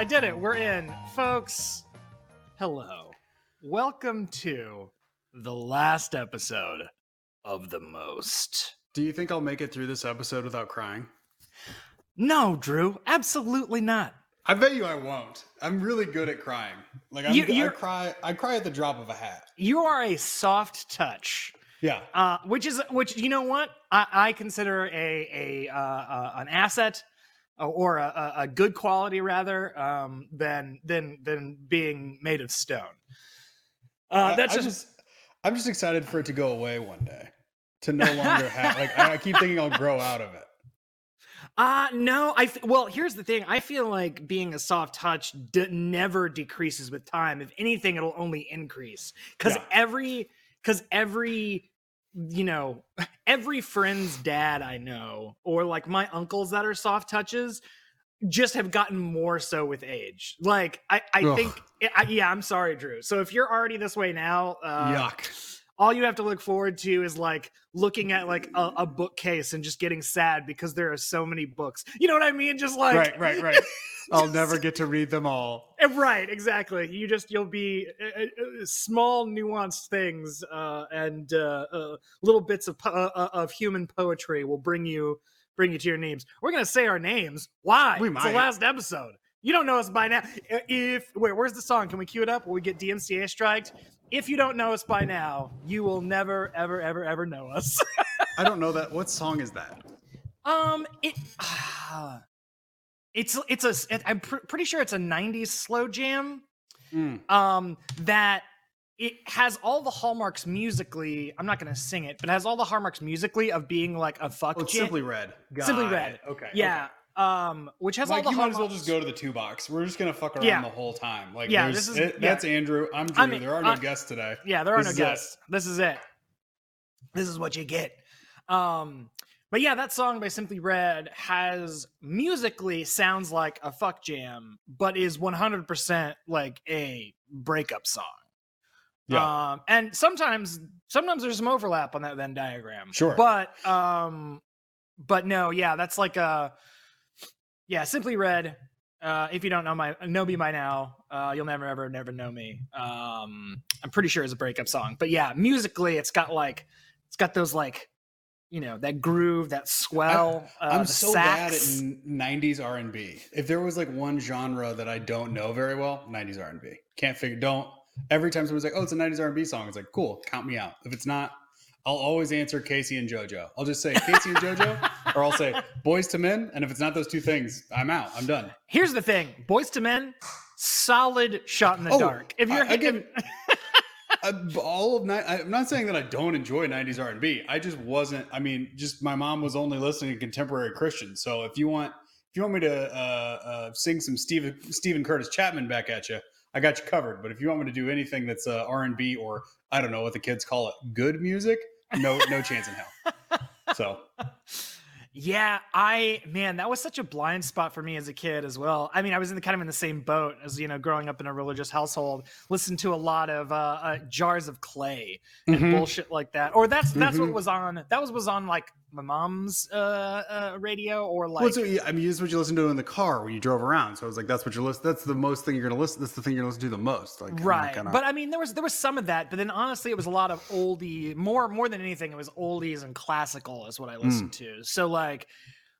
I did it. We're in, folks. Hello, welcome to the last episode of the most. Do you think I'll make it through this episode without crying? No, Drew, absolutely not. I bet you I won't. I'm really good at crying. Like I'm, You- I cry. I cry at the drop of a hat. You are a soft touch. Yeah. uh, which is which you know what I, I consider a a uh, uh, an asset or a, a good quality rather um, than than than being made of stone. Uh, I- that's I just, I'm just excited for it to go away one day. To no longer have like I I keep thinking I'll grow out of it. uh no I f- well here's the thing I feel like being a soft touch d- never decreases with time if anything it'll only increase because Yeah. every because every you know every friend's dad I know or like my uncles that are soft touches just have gotten more so with age. Like I, I Ugh. think, I, yeah, I'm sorry, Drew. So if you're already this way now, uh, Yuck. All you have to look forward to is like looking at like a, a bookcase and just getting sad because there are so many books. You know what I mean? Just like right, right, right. I'll never get to read them all. Eh, exactly you just you'll be uh, small nuanced things uh, and uh, uh, little bits of po- uh, of human poetry will bring you bring you to your names we're gonna say our names why We it's the last episode you don't know us by now if wait where's the song can we cue it up will we get dmca striked if you don't know us by now you will never ever ever ever know us I don't know that. What song is that? um it it's it's a it, i'm pr- pretty sure it's a 90s slow jam Mm. um that it has all the hallmarks musically i'm not going to sing it but it has all the hallmarks musically of being like a fuck Oh, it's jam- simply red. Simply Red. it. Okay. yeah um which has Mike, all the you might as well just go to the two box. We're just gonna fuck around Yeah. the whole time. Like, Yeah, this is- it- yeah. that's Andrew. I'm Drew. I mean, there are no uh, guests today. yeah there are This no is it. guests this is it this is what you get um but yeah that song by simply red has musically sounds like a fuck jam but is 100% like a breakup song Yeah. Um, and sometimes sometimes there's some overlap on that Venn diagram. Sure. But um but no, yeah, that's like a yeah, simply red. Uh if you don't know my know me by now, uh you'll never ever never know me. Um I'm pretty sure it's a breakup song. But yeah, musically it's got like it's got those like you know, that groove, that swell, uh, I'm the so bad at '90s R&B. If there was like one genre that I don't know very well, '90s R&B. Can't figure. Don't. Every time someone's like, "Oh, it's a '90s R&B song," it's like, "Cool, count me out." If it's not, I'll always answer K-Ci and JoJo. I'll just say K-Ci and JoJo, or I'll say Boyz II Men. And if it's not those two things, I'm out. I'm done. Here's the thing, Boyz II Men, solid shot in the Oh, dark. If you're I- hitting- Uh, all of night. I'm not saying that I don't enjoy '90s R&B. I just wasn't. I mean, just my mom was only listening to contemporary Christian. So if you want, if you want me to uh, uh, sing some Steven Steven Curtis Chapman back at you, I got you covered. But if you want me to do anything that's uh, R&B or I don't know what the kids call it, good music, no, no chance in hell. So Yeah, I man, that was such a blind spot for me as a kid as well. I mean, I was in the kind of in the same boat as you know, growing up in a religious household, listened to a lot of uh, uh jars of clay and Mhm. bullshit like that. Or that's that's what Mhm. was on. That was was on like my mom's uh, uh radio or like Well, so, yeah, I mean, this is what you listen to in the car when you drove around. So I was like, that's what you're listening. That's the most thing you're going to listen. That's the thing you're going to listen to the most. Like, right. gonna- But I mean, there was there was some of that, but then honestly, it was a lot of oldie. More more than anything, it was oldies and classical is what I listened to. So like.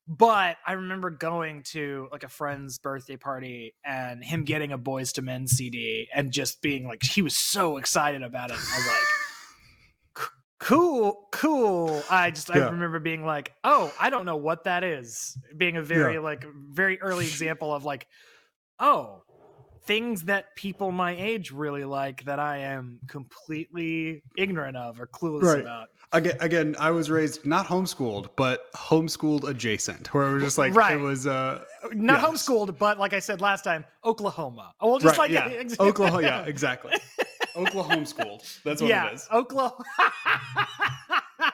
But I remember going to like a friend's birthday party and him getting a Boyz II Men CD and just being like, he was so excited about it. I was like, "C- cool, cool. I just, I remember being like, oh, I don't know what that is. Being a very, Yeah. like, very early example of like, oh, things that people my age really like that I am completely ignorant of or clueless Right. about. Again, again, I was raised not homeschooled, but homeschooled adjacent, where it was just like Right. it was. uh Not Yes. homeschooled, but like I said last time, Oklahoma. Oh, well, just right, like yeah, Oklahoma, yeah, exactly. Oklahoma homeschooled. That's what yeah, it is. Oklahoma.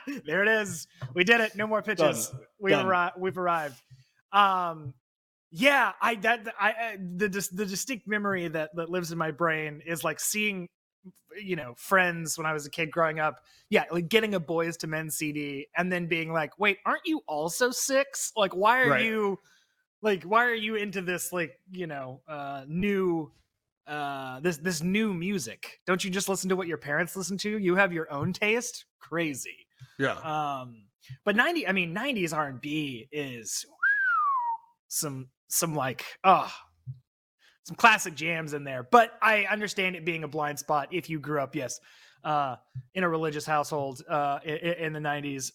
there it is. We did it. No more pitches. Done. We've Done. arrived. We've arrived. Um, yeah, I that I, I the the distinct memory that that lives in my brain is like seeing, you know, friends when I was a kid growing up. Yeah, like getting a Boyz II Men CD and then being like, wait, aren't you also six? Like, why are Right. you? Like, why are you into this? Like, you know, uh, new uh this this new music. Don't you just listen to what your parents listen to? You have your own taste? Crazy. Yeah, um but 90 i mean 90s r&b is some some like oh some classic jams in there. But i understand it being a blind spot if you grew up yes uh in a religious household uh in, in the 90s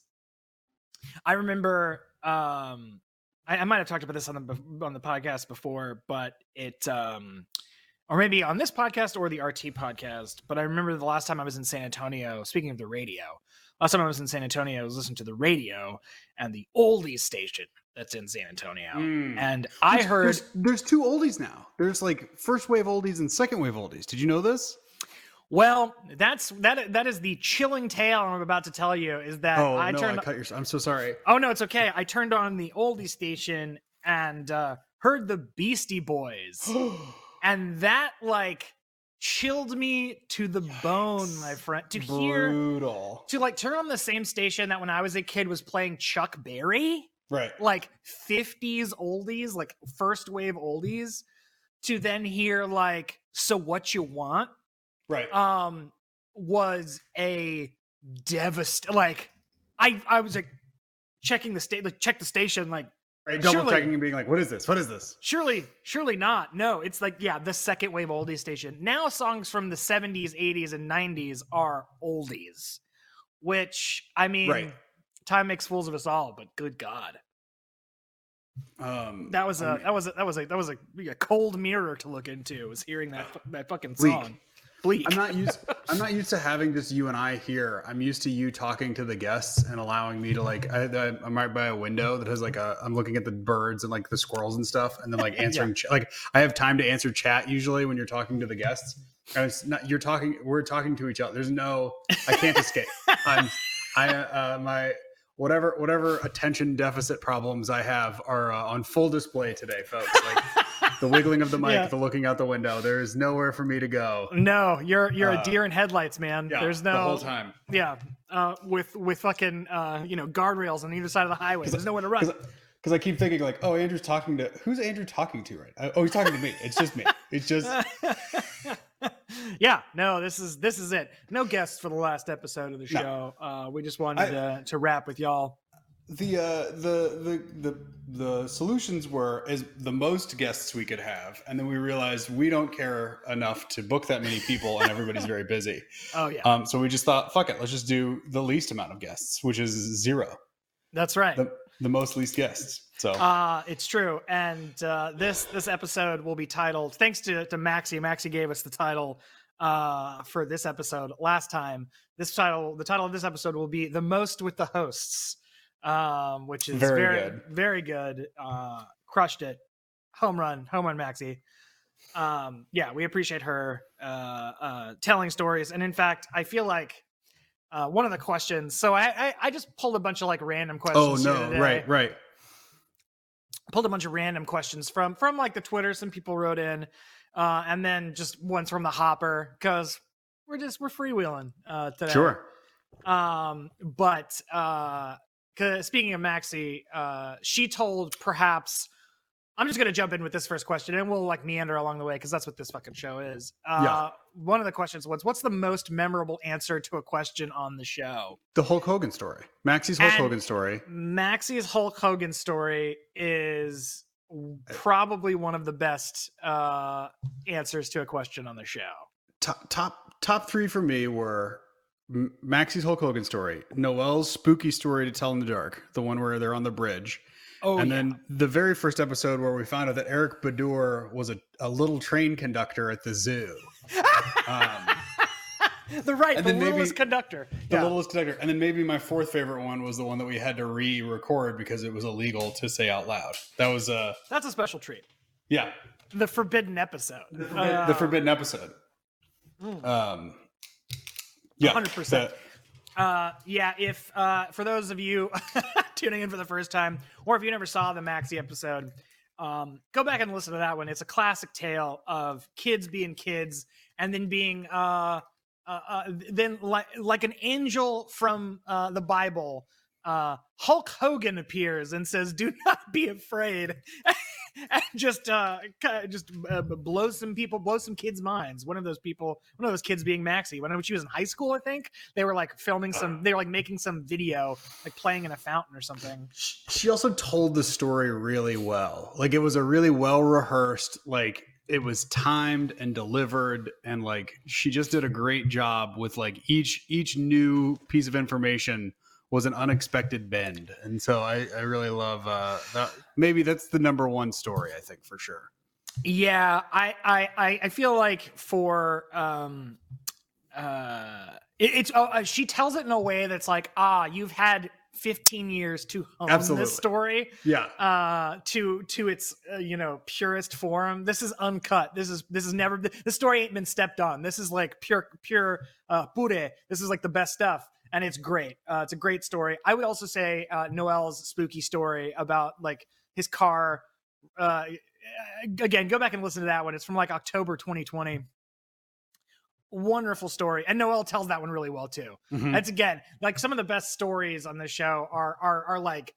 i remember um I, I might have talked about this on the on the podcast before but it um or maybe on this podcast or the RT podcast. But I remember the last time I was in San Antonio, speaking of the radio, last time I was in San Antonio, I was listening to the radio and the oldies station that's in San Antonio. Mm. And I heard, there's, there's two oldies now. There's like first wave oldies and second wave oldies. Did you know this? well, that's that that is the chilling tale I'm about to tell you is that oh I no, turned I cut your. I'm so sorry. Oh no, it's okay. I turned on the oldie station and uh heard the Beastie Boys. and that like chilled me to the bone, my friend. To hear to like turn on the same station that when I was a kid was playing Chuck Berry, Right. like 50s oldies, like first wave oldies, to then hear like so what you want Right. um was a devast like I I was like checking the state like check the station like right. Double surely- checking and being like, "What is this? What is this?" Surely, surely not. No, it's like yeah, the second wave oldies station. Now songs from the 70s, 80s, and 90s are oldies. Which I mean, Right. time makes fools of us all, but good God. Um, That was a I'm- that was a that was a that was a, a cold mirror to look into was hearing that that fucking song. Bleak. I'm not used. I'm not used to having just you and I here. I'm used to you talking to the guests and allowing me to like. I, I'm right by a window that has like a. I'm looking at the birds and like the squirrels and stuff, and then like answering. ch- like I have time to answer chat usually when you're talking to the guests. And it's not. You're talking. We're talking to each other. There's no. I can't escape. I'm. I uh, my whatever whatever attention deficit problems I have are uh, on full display today, folks. Like the wiggling of the mic, Yeah. the looking out the window. There is nowhere for me to go. no, you're you're Uh, a deer in headlights, man. Yeah, There's no the whole time. Yeah. Uh with with fucking uh you know guardrails on either side of the highway. There's nowhere to run. Because I keep thinking like, oh, Andrew's talking to who's Andrew talking to right? now? Oh, he's talking to me. It's just me. It's just yeah, no, this is this is it. No guests for the last episode of the No. show. Uh, we just wanted I- to, to wrap with y'all. The uh, the the the the solutions were is the most guests we could have, and then we realized we don't care enough to book that many people, and everybody's very busy. Oh yeah, Um, so we just thought, fuck it, let's just do the least amount of guests, which is zero, that's right. the the most least guests. So Uh, it's true. And uh, this this episode will be titled thanks to to Maxi. Maxi gave us the title uh, for this episode last time. This title, the title of this episode will be "The Most with the Hosts," um, which is Very very good. very good. Uh, crushed it, home run, home run, Maxi. Um, yeah, we appreciate her uh, uh, telling stories, and in fact, I feel like. Uh, one of the questions. So I, I I just pulled a bunch of like random oh questions. here no, right, right. pulled a bunch of random questions from from like the Twitter. Some people wrote in, uh, and then just ones from the hopper because we're just we're freewheeling uh, today. Sure. Um, but uh, speaking of Maxi, uh, she told perhaps. I'm just gonna jump in with this first question, and we'll like meander along the way because that's what this fucking show is. Uh, Yeah. One of the questions was, "What's the most memorable answer to a question on the show?" The Hulk Hogan story, Maxie's Hulk And- Hogan story. Maxi's Hulk Hogan story is probably one of the best uh, answers to a question on the show. top top top three for me were Maxie's Hulk Hogan story, Noel's spooky story to tell in the dark, the one where they're on the bridge, Oh, and yeah. then the very first episode where we found out that Eric Badur was a, a little train conductor at the zoo. Um, the right, and the then maybe- littlest conductor. the Yeah. littlest conductor. And then maybe my fourth favorite one was the one that we had to re-record because it was illegal to say out loud. That was uh That's a special treat. yeah, The forbidden episode. the, Uh, forbidden episode. Mm. Um yeah, 100%. that- Uh, yeah, if uh, for those of you tuning in for the first time, or if you never saw the Maxi episode, um, go back and listen to that one. It's a classic tale of kids being kids and then being uh, uh, uh then like like an angel from uh, the Bible. Uh, Hulk Hogan appears and says, "Do not be afraid," and just uh, just uh, blows some people, blow some kids' minds. One of those people, one of those kids being Maxie. When she was in high school, I think they were like filming some, they were like making some video, like playing in a fountain or something. she also told the story really well. Like it was a really well rehearsed, like it was timed and delivered and like she just did a great job with like each each new piece of information was an unexpected bend. And so I, I really love uh that maybe that's the number one story, I think for sure. Yeah, I I I, feel like for um uh it, it's oh, uh, she tells it in a way that's like ah you've had 15 years to hone Absolutely. this story Yeah. uh to to its uh, you know purest form this is uncut this is this is never this story ain't been stepped on this is like pure pure uh pure this is like the best stuff and it's great. Uh it's a great story. I would also say uh noel's spooky story about like his car uh again go back and listen to that one. It's from like october 2020 wonderful story and noel tells that one really well too. Mhm. that's again like some of the best stories on the show are are are like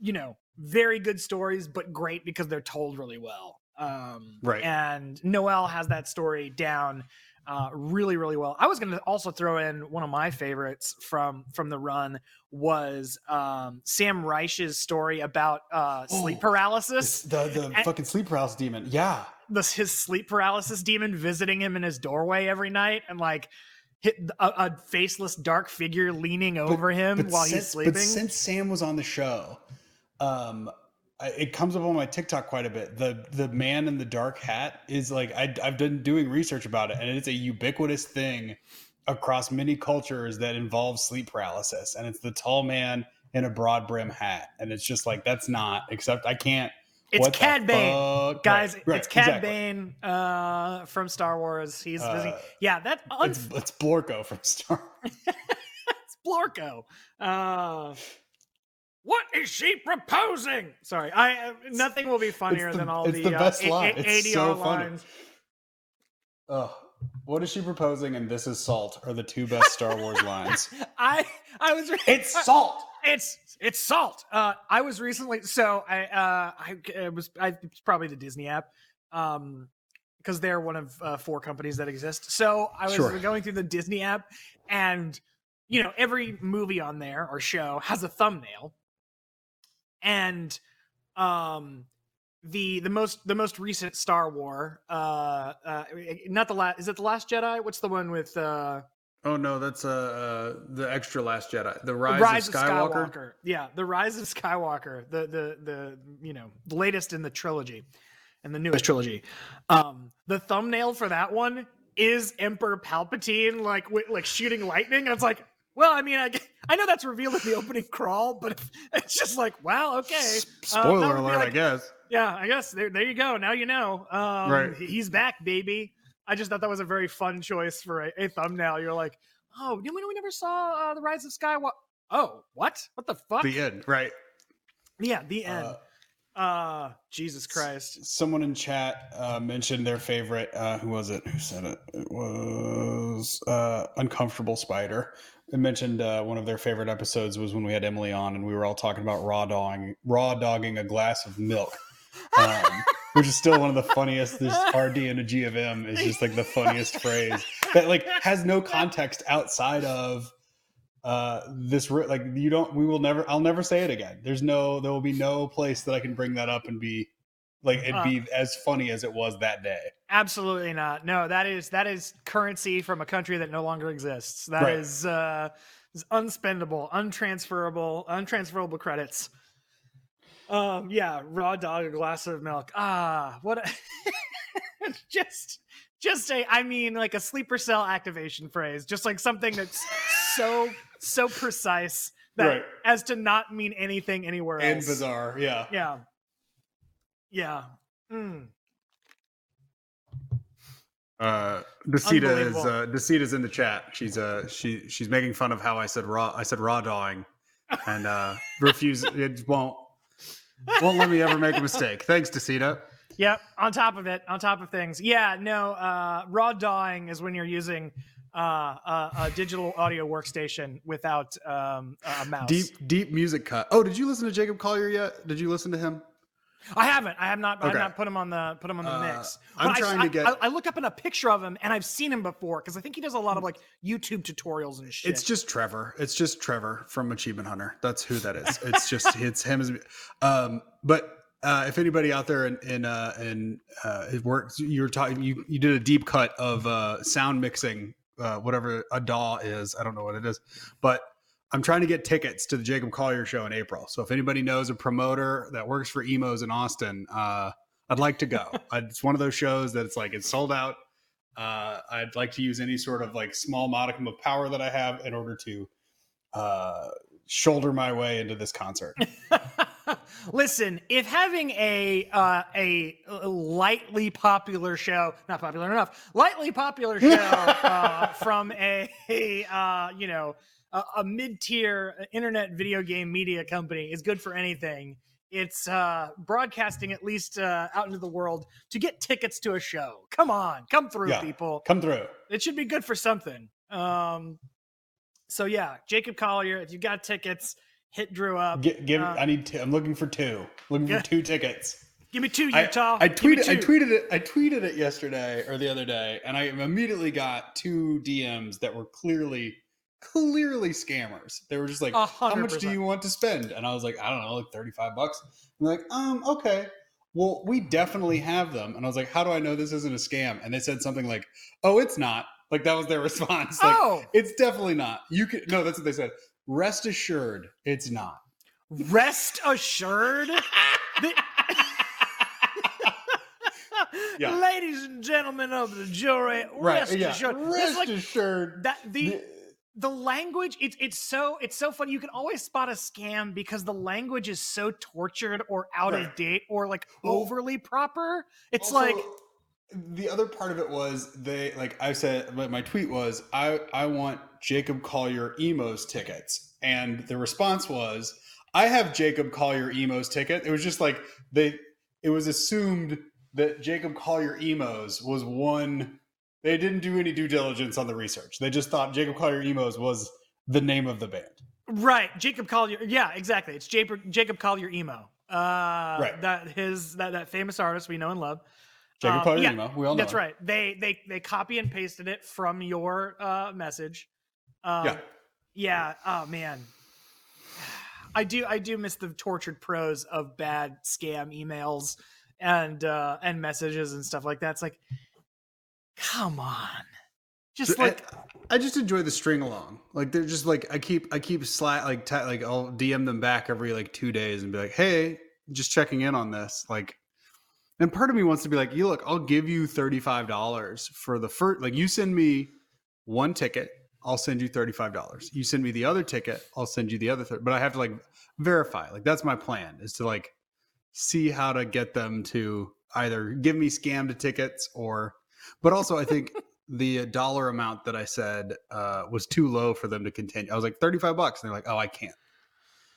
you know very good stories but great because they're told really well. Um Right. and noel has that story down uh really really well i was gonna also throw in one of my favorites from from the run was um sam reich's story about uh sleep Oh, paralysis the the And- fucking sleep paralysis demon. Yeah. this his sleep paralysis demon visiting him in his doorway every night and like hit a, a faceless dark figure leaning over him while he's sleeping But since Sam was on the show, um, it comes up on my TikTok quite a bit. The the man in the dark hat is like I, I've been doing research about it, and it's a ubiquitous thing across many cultures that involves sleep paralysis, and it's the tall man in a broad brim hat, and it's just like that's not. Except I can't. it's cad bane guys Right, right, it's cad exactly. bane uh from star wars he's Uh, yeah that un- It's, it's Blorko from Star. it's Blorko. Uh, what is she proposing? Sorry, I uh, nothing will be funnier the- than all it's the, the best uh, line. A- A- It's ADR so funny. lines. Oh, what is she proposing? And this is salt are the two best Star Wars lines. I I was It's salt. it's it's salt. Uh, I was recently so I uh I it was I it's probably the Disney app, um, because they're one of uh, four companies that exist. So I was Sure. going through the Disney app, and you know every movie on there or show has a thumbnail, and um the the most the most recent Star War uh uh not the last is it the Last Jedi? What's the one with uh Oh no, that's uh, uh the extra Last Jedi, the The Rise, of Skywalker. Yeah, the Rise of Skywalker, the the the you know the latest in the trilogy, and the newest trilogy. Um, the thumbnail for that one is Emperor Palpatine, like like shooting lightning. And it's like, well, I mean, I, I know that's revealed in the opening crawl, but it's just like, wow, okay. Uh, that Spoiler alert, I guess. Yeah, I guess there, there you go. Now you know. Um, Right. He's back, baby. I just thought that was a very fun choice for a, a thumbnail. You're like, oh, you know, we never saw uh, the Rise of Skywalker. Oh, what? What the fuck? The end, right? yeah, the end. Uh, Uh, Jesus Christ. someone in chat uh, mentioned their favorite. Uh, who was it? Who said it? It was uh, Uncomfortable Spider. It mentioned uh, one of their favorite episodes was when we had Emily on and we were all talking about raw dogging, raw dogging a glass of milk, um, which is still one of the funniest. This RD and a G of M is just like the funniest phrase that like has no context outside of uh this like you don't we will never i'll never say it again there's no there will be no place that i can bring that up and be like it'd Uh, be as funny as it was that day Absolutely not. No, that is that is currency from a country that no longer exists. That Right. is uh is unspendable, untransferable, untransferable credits. Um, yeah, raw dog, a glass of milk. Ah, what? A just, just a. I mean, like a sleeper cell activation phrase. Just like something that's so so precise that Right. as to not mean anything anywhere and else. bizarre. Yeah. Yeah. Yeah. Mm. Uh, Desita is Unbelievable. uh, Desita's in the chat. She's uh she she's making fun of how I said raw. I said raw dawing, and uh refuse it won't won't let me ever make a mistake. Thanks, Desita. Yep. On top of it, on top of things. Yeah. No. Uh, raw dawing is when you're using uh, a, a digital audio workstation without um, a mouse. Deep deep music cut. Oh, did you listen to Jacob Collier yet? Did you listen to him? I haven't. I have not. I have not put him on the put him on the Uh, mix. I'm trying I, to get- I, I look up in a picture of him, and I've seen him before because I think he does a lot of like YouTube tutorials and shit. It's just Trevor. It's just Trevor from Achievement Hunter. That's who that is. It's just it's him. As, um, but uh, if anybody out there in in uh, in uh, it works, you're talking. You you did a deep cut of uh, sound mixing, uh, whatever a DAW is. I don't know what it is, but I'm trying to get tickets to the Jacob Collier show in April. So if anybody knows a promoter that works for Emo's in Austin, uh, I'd like to go. it's one of those shows that it's like it's sold out. Uh, I'd like to use any sort of like small modicum of power that I have in order to uh, shoulder my way into this concert. Listen, if having a uh, a lightly popular show, not popular enough, lightly popular show uh, from a, a uh, you know a, a mid tier internet video game media company is good for anything, it's uh, broadcasting at least uh, out into the world to get tickets to a show. Come on, come through, Yeah. people. Come through. It should be good for something. Um, so yeah, Jacob Collier, if you got tickets, hit Drew up. Gi- give. Uh, I need. Two, I'm looking for two. Looking Yeah. for two tickets. Give me two, I- Utah. I me tweeted. I tweeted it. I tweeted it yesterday or the other day, and I immediately got two DMs that were clearly, clearly scammers. They were just like, A "How much do you want to spend?" And I was like, "I don't know, like thirty five bucks." And I'm like, "Um, okay." Well, we definitely have them, and I was like, "How do I know this isn't a scam?" And they said something like, "Oh, it's not." Like that was their response. Like, oh, it's definitely not. You can no, that's what they said. Rest assured, it's not. rest assured. The- Yeah. Ladies and gentlemen of the jury, Right. rest yeah. assured. Rest like assured. that the the- the language it's it's so it's so funny you can always spot a scam because the language is so tortured or out Right. of date or like Well, overly proper it's Also, like the other part of it was they like I said my my tweet was I I want Jacob Collier Emo's tickets and the response was I have Jacob Collier Emo's ticket. It was just like they it was assumed that Jacob Collier Emo's was one they didn't do any due diligence on the research. They just thought Jacob Collier Emo's was the name of the band. right jacob collier yeah exactly it's jacob jacob collier emo uh Right. that his that, that famous artist we know and love Jacob Um, Collier yeah, emo. We all know. that's him. right they they they copy and pasted it from your uh message um, Yeah. yeah oh man i do i do miss the tortured prose of bad scam emails and uh and messages and stuff like that it's like come on just I- like I, just enjoy the string along. Like they're just like I keep I keep slat like ta- like I'll DM them back every like two days and be like, hey, just checking in on this. Like, and part of me wants to be like, you look, I'll give you thirty five dollars for the first. Like you send me one ticket, I'll send you thirty five dollars. You send me the other ticket, I'll send you the other. Th- but I have to like verify. Like that's my plan is to like see how to get them to either give me scammed tickets or. But also, I think the dollar amount that I said uh, was too low for them to continue. I was like thirty five bucks, and they're like, "Oh, I can't."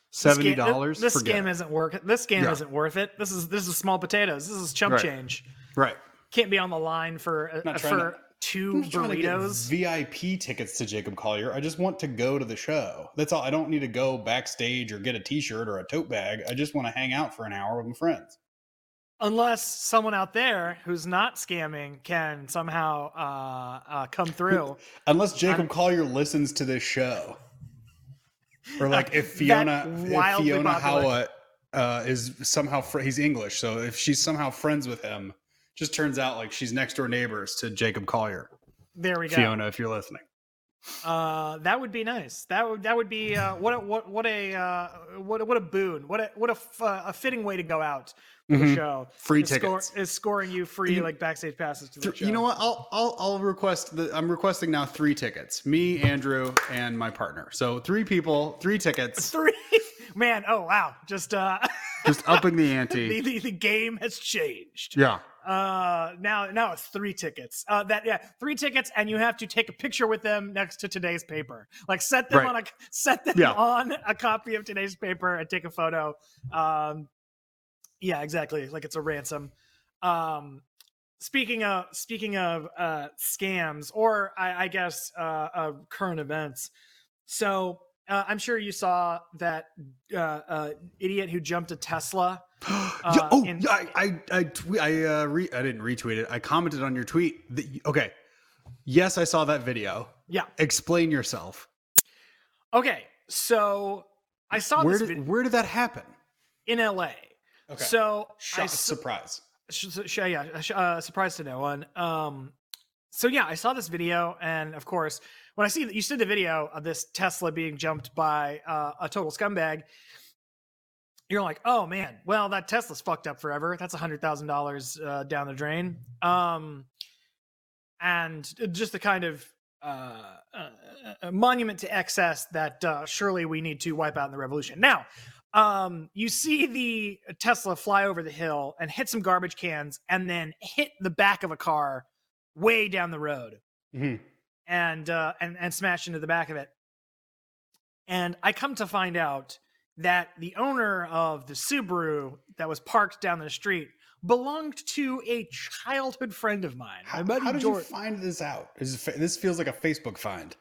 Seventy dollars. this scam isn't worth this scam Yeah. isn't worth it this is this is small potatoes this is chump Right. change right. can't be on the line for Not for to- two I'm just to get burritos VIP tickets to Jacob Collier. I just want to go to the show. That's all. I don't need to go backstage or get a T-shirt or a tote bag. I just want to hang out for an hour with my friends. unless someone out there who's not scamming can somehow uh, uh, come through. Unless Jacob I'm- Collier listens to this show, or like if Fiona, if Fiona Howat uh, is somehow fr- he's English, so if she's somehow friends with him, just turns out like she's next door neighbors to Jacob Collier. there we go. Fiona, if you're listening. Uh, that would be nice. That would that would be uh, what a, what what a uh, what a, what a boon. What a what a, f- uh, a fitting way to go out for the Mhm. show. Free is score- tickets. is scoring you free like backstage passes to the Th- show. You know what? I'll I'll I'll request the I'm requesting now three tickets. Me, Andrew, and my partner. So three people, three tickets. Three man. Oh wow. Just uh, Just upping the the, ante. the the game has changed. Yeah. Uh, now now it's three tickets. Uh, that yeah, three tickets, and you have to take a picture with them next to today's paper. Like set them Right. on a set them Yeah. on a copy of today's paper and take a photo. Um, yeah, exactly. Like it's a ransom. Um, speaking of speaking of uh scams, or I, I guess uh, uh current events. So uh, I'm sure you saw that uh, uh, idiot who jumped a Tesla. yeah, oh, in- yeah, I I I, tweet, I uh, re- I didn't retweet it. I commented on your tweet. That, okay. Yes, I saw that video. Yeah. Explain yourself. Okay, so I saw Where this did vid- where did that happen? in LA. Okay. So I Shock, surprise. sh- sh- yeah, sh- uh, surprise to no one. Um, so yeah, I saw this video, and of course, when I see that you see the video of this Tesla being jumped by uh, a total scumbag, you're like, oh man, well that Tesla's fucked up forever. That's a hundred thousand dollars uh, down the drain. Um, and just the kind of uh, uh, uh, monument to excess that uh, surely we need to wipe out in the revolution. Now, um, you see the Tesla fly over the hill and hit some garbage cans, and then hit the back of a car way down the road, Mhm. And uh, and and smash into the back of it. And I come to find out that the owner of the Subaru that was parked down the street belonged to a childhood friend of mine. How, how did you find this out? Is this feels like a Facebook find.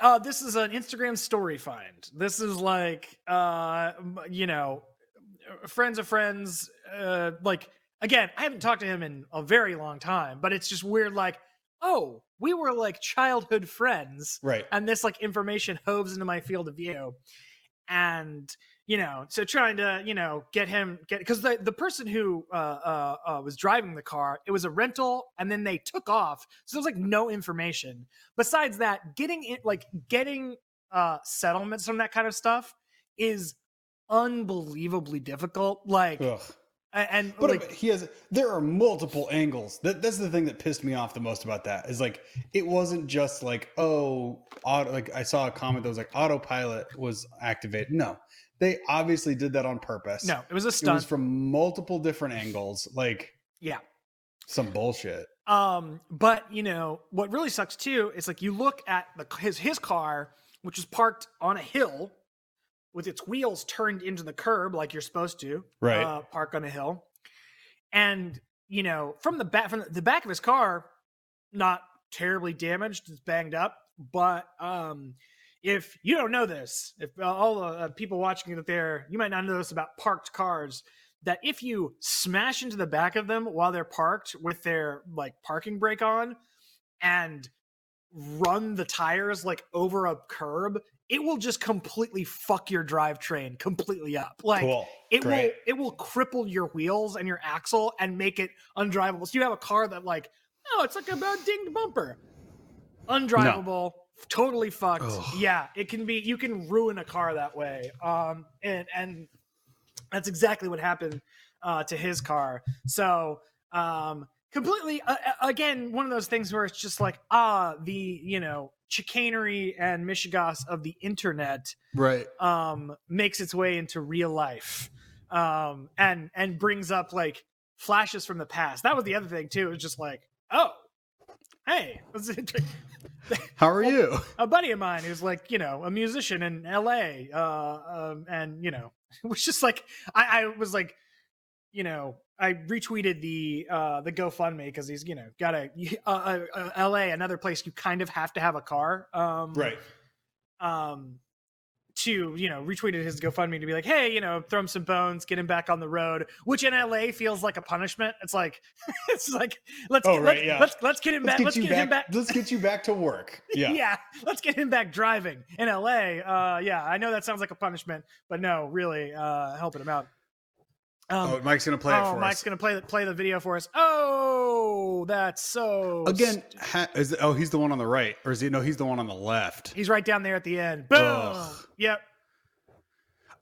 Uh, this is an Instagram story find. This is like, uh, you know, friends of friends. Uh, like again, I haven't talked to him in a very long time, but it's just weird. Like, oh, we were like childhood friends, Right. and this like information hoves into my field of view, and you know, so trying to you know get him get because the the person who uh, uh, uh, was driving the car, it was a rental, and then they took off, so there's like no information besides that getting it like getting uh settlements from that kind of stuff is unbelievably difficult like Ugh. And But like he has. There are multiple angles. That, that's the thing that pissed me off the most about that. Is like it wasn't just like oh, auto, like I saw a comment that was like autopilot was activated. No, they obviously did that on purpose. no it was a stunt. it was from multiple different angles. Like yeah some bullshit. um but you know what really sucks too is like you look at the his his car which is parked on a hill with its wheels turned into the curb like you're supposed to Right. uh, park on a hill and you know from the back from the back of his car not terribly damaged it's banged up but um if you don't know this if all the uh, people watching it there you might not know this about parked cars that if you smash into the back of them while they're parked with their like parking brake on and run the tires like over a curb it will just completely fuck your drivetrain completely up like cool. it will it will cripple your wheels and your axle and make it undrivable. So you have a car that like, oh, it's like a dinged bumper. Undrivable, totally fucked. Ugh. Yeah, it can be you can ruin a car that way. Um and and that's exactly what happened uh to his car. So um completely uh, uh, again one of those things where it's just like ah the you know chicanery and mishigas of the internet Right. um makes its way into real life um and and brings up like flashes from the past that was the other thing too it was just like oh hey How are you? a buddy of mine who's like you know a musician in la uh um, and you know it was just like i i was like you know i retweeted the uh the gofundme because he's you know got a uh, uh, la another place you kind of have to have a car um Right. um to you know retweeted his GoFundMe to be like, hey, you know, throw him some bones, get him back on the road, which in LA feels like a punishment. It's like it's like let's Oh, get, right, let's, yeah. let's let's get him Let's back. get Let's get back, him back. Let's get you back to work. Yeah. yeah, let's get him back driving in LA. Uh, yeah, I know that sounds like a punishment, but no, really, uh, helping him out. Um, oh, Mike's gonna play it for us. oh, Mike's us gonna play the play the video for us. Oh, that's so again. Ha, is oh, he's the one on the right, or is he? No, he's the one on the left. he's right down there at the end. Boom. Ugh. Yep.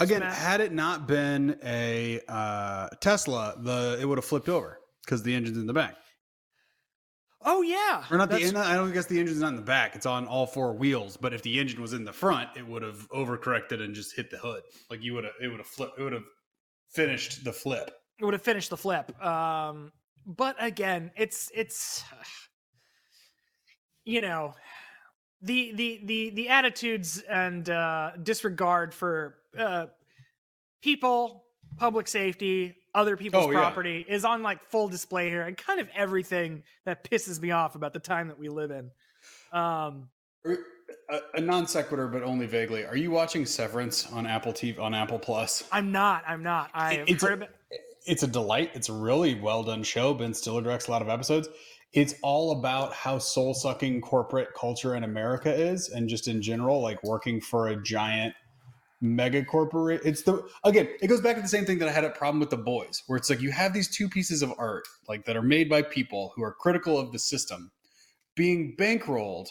Again, Smash. had it not been a uh, Tesla, the it would have flipped over because the engine's in the back, Oh yeah. or not the. That's- en- I don't guess the engine's not in the back; it's on all four wheels. But if the engine was in the front, it would have overcorrected and just hit the hood. Like you would have, it would have flipped. It would have finished the flip. it would have finished the flip. Um, but again, it's it's you know the the the the attitudes and uh, disregard for uh, people, public safety, other people's Oh, yeah. property is on like full display here, and kind of everything that pisses me off about the time that we live in. Um, A, a non sequitur, but only vaguely. Are you watching Severance on Apple TV on Apple Plus? I'm not. I'm not. I have It's heard a- it. it's a delight. It's a really well done show. Ben Stiller directs a lot of episodes. It's all about how soul sucking corporate culture in America is, and just in general, like working for a giant mega corporate. It's the again, it goes back to the same thing that I had a problem with the boys, where it's like you have these two pieces of art, like that are made by people who are critical of the system, being bankrolled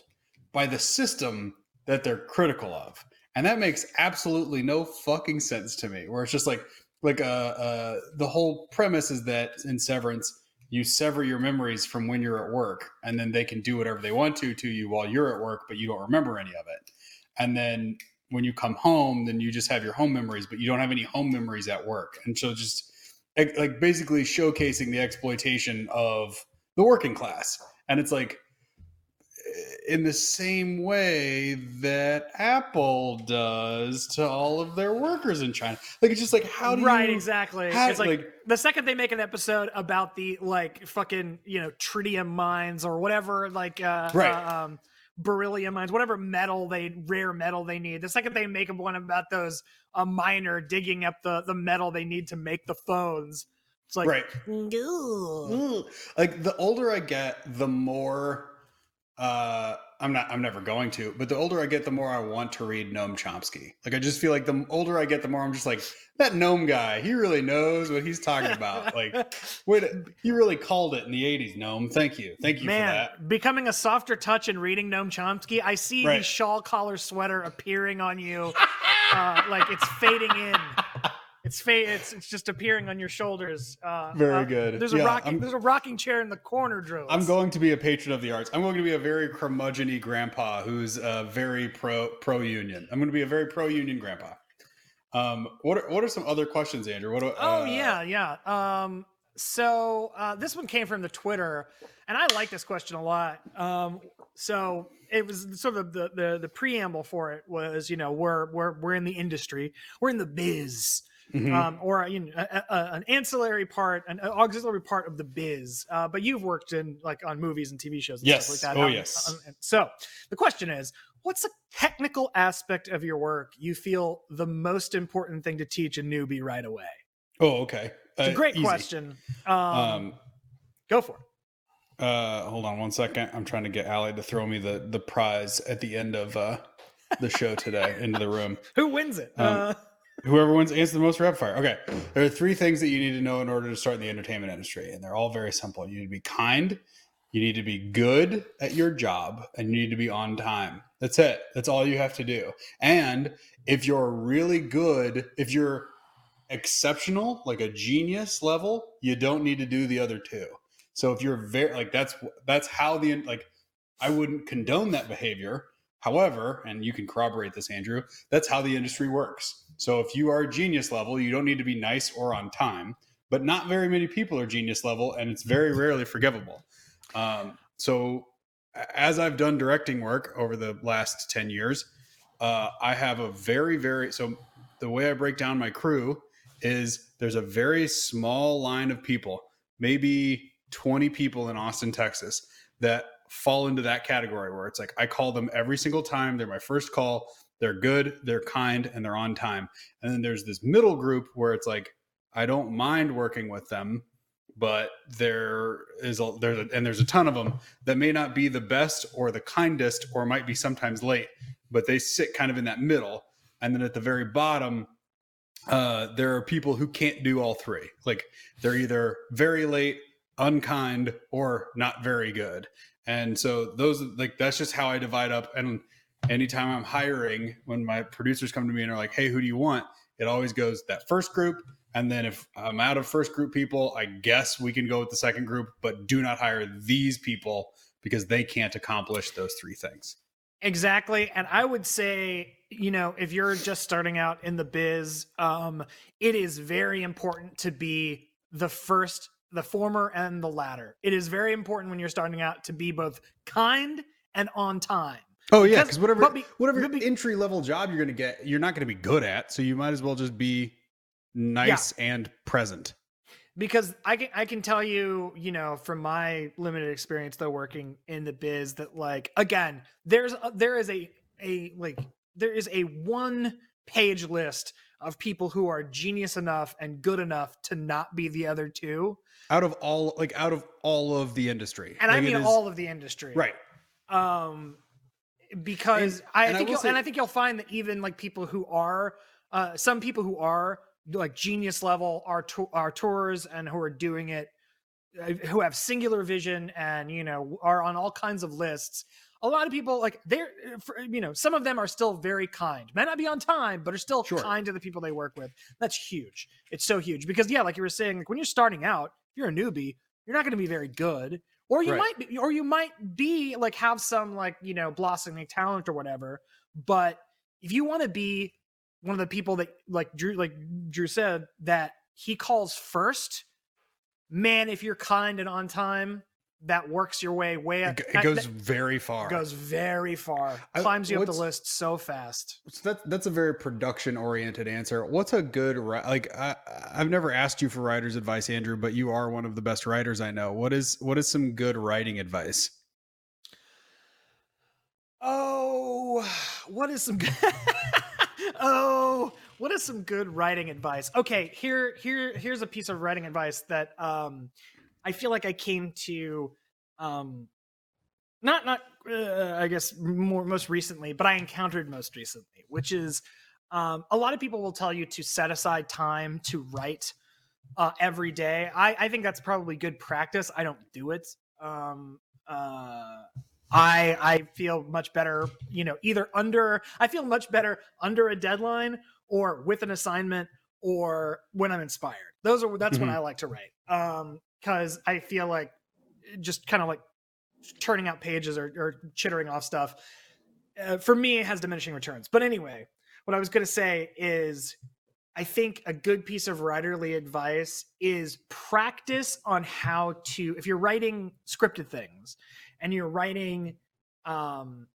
by the system that they're critical of, and that makes absolutely no fucking sense to me. Where it's just like like uh, uh the whole premise is that in severance you sever your memories from when you're at work and then they can do whatever they want to to you while you're at work but you don't remember any of it. And then when you come home then you just have your home memories but you don't have any home memories at work. And so just like like basically showcasing the exploitation of the working class. And it's like in the same way that Apple does to all of their workers in China. Like it's just like how do right, you exactly. how- it's like, like- the second they make an episode about the like fucking you know tritium mines or whatever, like uh, Right. uh, um, beryllium mines, whatever metal they rare metal they need. The second they make one about those a miner digging up the the metal they need to make the phones, it's like right. Ugh. like the older I get, the more uh I'm not I'm never going to, but the older I get, the more I want to read Noam Chomsky. Like I just feel like the older I get, the more I'm just like, that Noam guy, he really knows what he's talking about. like wait, he really called it in the 80s, Noam. Thank you. Thank you for that. becoming a softer touch and reading Noam Chomsky, I see Right. the shawl collar sweater appearing on you, uh, like it's fading in. It's fa- It's it's just appearing on your shoulders. Uh, Very uh, good. There's a Yeah, rocking. I'm- There's a rocking chair in the corner, Drew. I'm going to be a patron of the arts. I'm going to be a very curmudgeon grandpa who's uh, very pro pro union. I'm going to be a very pro union grandpa. Um, what are, what are some other questions, Andrew? What? do- Oh uh, yeah, yeah. Um, so uh, this one came from the Twitter, and I like this question a lot. Um, so it was sort of the, the the preamble for it was, you know, we're we're we're in the industry, we're in the biz, mhm. um, or you know, a, a, an ancillary part, an auxiliary part of the biz. Uh, but you've worked in like on movies and TV shows and Yes. stuff like that. Oh, Um, yes. um, so the question is, what's a technical aspect of your work you feel the most important thing to teach a newbie right away? oh, okay. It's a Uh, great easy. question. Um, Um, go for it. uh, hold on one second. I'm trying to get Allie to throw me the the prize at the end of uh, the show today into the room. Who wins it? um, uh, Whoever wins answer the most rapid fire. Okay. There are three things that you need to know in order to start in the entertainment industry, and they're all very simple. You need to be kind, you need to be good at your job, and you need to be on time. That's it. That's all you have to do. And if you're really good, if you're exceptional, like a genius level, you don't need to do the other two. So if you're very like that's that's how the like I wouldn't condone that behavior. However, and you can corroborate this, Andrew, that's how the industry works. So if you are genius level, you don't need to be nice or on time, but not very many people are genius level, and it's very rarely forgivable. Um, so as I've done directing work over the last 10 years, uh, I have a very, very, so the way I break down my crew is there's a very small line of people, maybe 20 people in Austin, Texas, that fall into that category where it's like I call them every single time. They're my first call. They're good, they're kind, and they're on time. And then there's this middle group where it's like I don't mind working with them, but there is a there's a, and there's a ton of them that may not be the best or the kindest or might be sometimes late, but they sit kind of in that middle. And then at the very bottom uh, there are people who can't do all three. Like they're either very late, unkind, or not very good. And so those like that's just how I divide up. And anytime I'm hiring, when my producers come to me and are like, "Hey, who do you want?" It always goes that first group, and then if I'm out of first group people, I guess we can go with the second group, but do not hire these people because they can't accomplish those three things. Exactly. And I would say, you know, if you're just starting out in the biz, um, it is very important to be the first, the former and the latter. It is very important when you're starting out to be both kind and on time. Oh yeah, because whatever be- whatever be- entry level job you're gonna get, you're not gonna be good at. So you might as well just be nice and present. because I can I can tell you, you know, from my limited experience though working in the biz that like again, there's a, there is a a like there is a one page list of people who are genius enough and good enough to not be the other two. Out of all like out of all of the industry. And I Like, it mean is- all of the industry. right. Um because And- I and I think will you'll, say- and I think you'll find that even like people who are uh some people who are like genius level are to, auteurs and who are doing it uh, who have singular vision and you know are on all kinds of lists a lot of people like they're uh, you know some of them are still very kind may not be on time but are still Sure. kind to the people they work with that's huge it's so huge because yeah like you were saying like when you're starting out if you're a newbie you're not going to be very good or you Right. might be or you might be like have some like you know blossoming talent or whatever but if you want to be one of the people that like drew like drew said that he calls first man if you're kind and on time that works your way way up go- it goes that very far. It goes very far I- climbs you up the list so fast that that's a very production oriented answer. What's a good like? I, I've never asked you for writer's advice, Andrew, but you are one of the best writers I know. What is what is some good writing advice? Oh, what is some good Oh, what is some good writing advice? Okay, here here here's a piece of writing advice that um I feel like I came to um not not uh, I guess more most recently, but I encountered most recently, which is um a lot of people will tell you to set aside time to write uh every day. I I think that's probably good practice. I don't do it. Um uh I I feel much better, you know, either under I feel much better under a deadline or with an assignment or when I'm inspired. Those are that's when Mhm. I like to write. Um cuz I feel like just kind of like turning out pages or, or chittering off stuff uh, for me it has diminishing returns. But anyway, what I was going to say is I think a good piece of writerly advice is practice on how to if you're writing scripted things and you're writing um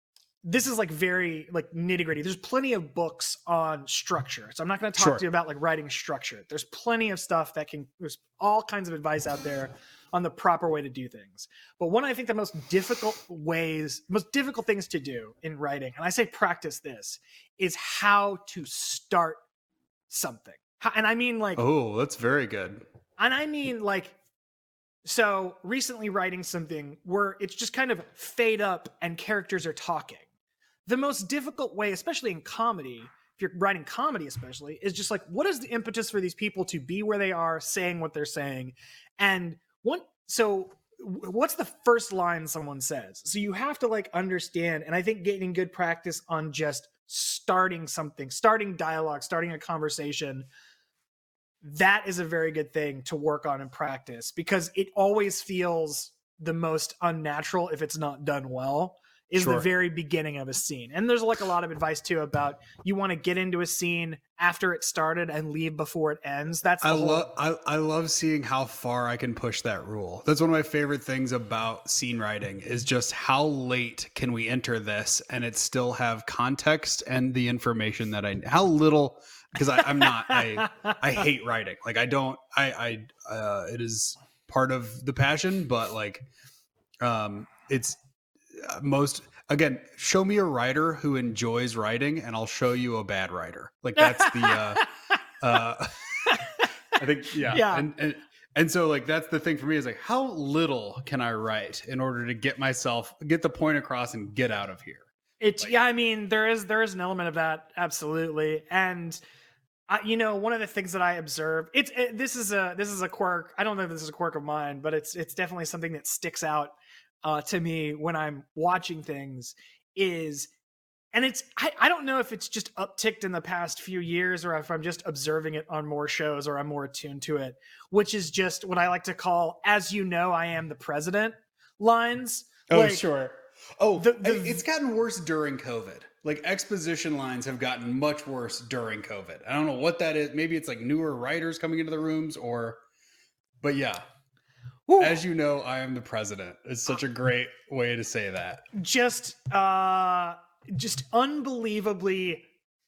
this is like very like nitty gritty. There's plenty of books on structure. So I'm not going to talk Sure. to you about like writing structure. There's plenty of stuff that can there's all kinds of advice out there on the proper way to do things. But one I think the most difficult ways, most difficult things to do in writing, and I say practice this, is how to start something. How- And I mean like Oh, that's very good. and I mean like so recently writing something where it's just kind of fade up and characters are talking. The most difficult way, especially in comedy, if you're writing comedy especially, is just like what is the impetus for these people to be where they are, saying what they're saying? And what so what's the first line someone says? So you have to like understand and I think getting good practice on just starting something, starting dialogue, starting a conversation that is a very good thing to work on and practice because it always feels the most unnatural if it's not done well is Sure. the very beginning of a scene and there's like a lot of advice too about you want to get into a scene after it started and leave before it ends that's I whole- love I, I love seeing how far I can push that rule. That's one of my favorite things about scene writing is just how late can we enter this and it still have context and the information that I how little because I'm not I I hate writing. Like I don't I I uh it is part of the passion, but like um it's most again, show me a writer who enjoys writing and I'll show you a bad writer. Like that's the uh uh I think yeah. Yeah. And, and and so like that's the thing for me is like how little can I write in order to get myself get the point across and get out of here. It's Like- yeah, I mean there is there is an element of that absolutely, and I, you know, one of the things that I observe, it's it, this is a this is a quirk. I don't know if this is a quirk of mine, but it's it's definitely something that sticks out uh, to me when I'm watching things. Is and it's I, I don't know if it's just upticked in the past few years or if I'm just observing it on more shows or I'm more attuned to it, which is just what I like to call, as you know, I am the president lines. Oh, Like, sure. Oh, the- the- it's gotten worse during COVID. Like exposition lines have gotten much worse during COVID. I don't know what that is. Maybe it's like newer writers coming into the rooms, or, but yeah. Whew. As you know, I am the president. It's such a great way to say that. just uh just unbelievably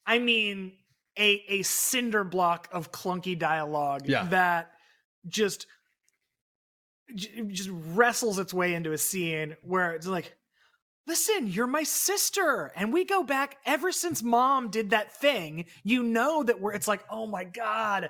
i mean a a cinder block of clunky dialogue Yeah. that just just wrestles its way into a scene where it's like listen you're my sister and we go back ever since mom did that thing you know that we're it's like oh my god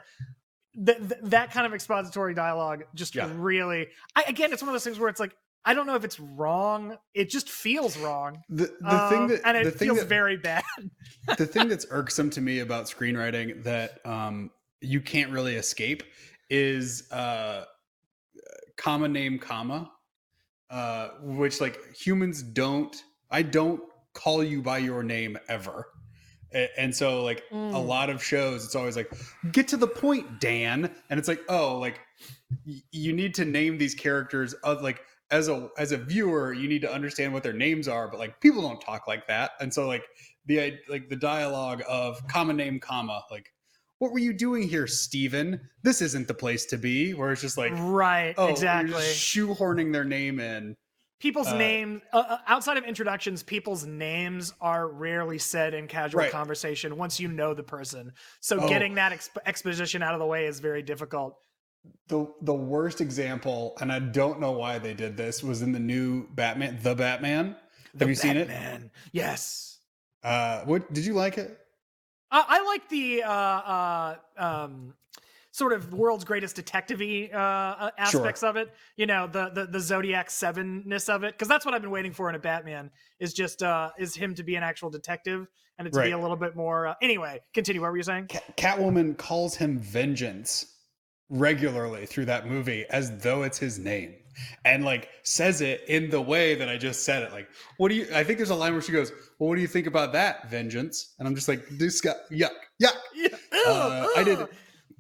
Th- th- that kind of expository dialogue just Yeah. really I, again it's one of those things where it's like i don't know if it's wrong it just feels wrong The the thing Um, that and it the thing feels that, very bad the thing that's irksome to me about screenwriting that um, you can't really escape is uh, comma name comma, uh, which like humans don't. I don't call you by your name ever, and so like a Mm. lot of shows, it's always like get to the point, Dan, and it's like oh like y- you need to name these characters of like as a as a viewer you need to understand what their names are but like people don't talk like that. And so like the like the dialogue of comma name comma like what were you doing here Steven? this isn't the place to be. Where it's just like right oh exactly. shoehorning their name in people's uh, names uh, uh, outside of introductions people's names are rarely said in casual Right. conversation once you know the person so Oh. getting that exp- exposition out of the way is very difficult the the worst example and i don't know why they did this was in the new batman the batman have The you seen it Batman. yes uh what did you like it I, I like the uh, uh, um, sort of world's greatest detective uh, uh, aspects of it. You know, the the, the Zodiac Seven ness of it, because that's what I've been waiting for in a Batman. Is just uh, is him to be an actual detective and it to be a little bit more. Uh, anyway, continue. What were you saying? Cat- Catwoman calls him Vengeance regularly through that movie as though it's his name and like says it in the way that I just said it. Like, what do you, I think there's a line where she goes, Well, what do you think about that, Vengeance? And I'm just like, This guy, yuck, yuck. Yeah. Uh, I did.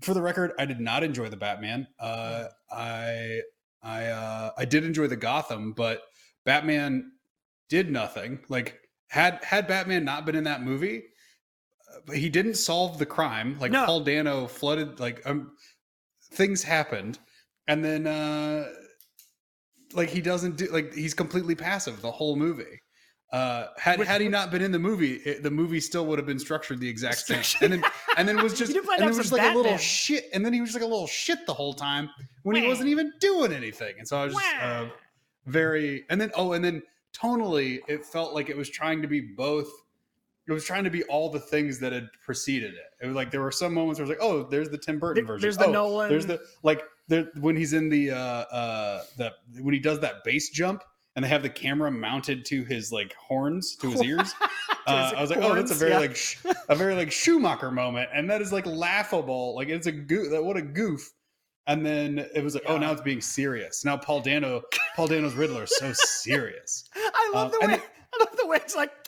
For the record, I did not enjoy the Batman. Uh, I, I, uh, I did enjoy the Gotham, but Batman did nothing. Like, had had Batman not been in that movie, uh, but he didn't solve the crime. Like No. Paul Dano flooded. Like um, things happened, and then uh, like he doesn't do. Like he's completely passive the whole movie. Uh, had had he not been in the movie, it, the movie still would have been structured the exact same. And then and then it was just and then it was like a little shit. And then he was like a little shit the whole time when he wasn't even doing anything. And so I was just uh, very and then oh and then tonally it felt like it was trying to be both it was trying to be all the things that had preceded it it was like there were some moments where it was like oh there's the tim burton There- version there's the oh, Nolan- there's the like there when he's in the uh uh the when he does that base jump and they have the camera mounted to his like horns to his ears uh, i was like oh that's a very yeah. like sh- a very like schumacher moment and that is like laughable like it's a goof that what a goof and then it was like, oh, now it's being serious. Now Paul Dano, Paul Dano's Riddler is so serious. I love Um, the way. then- I love the way it's like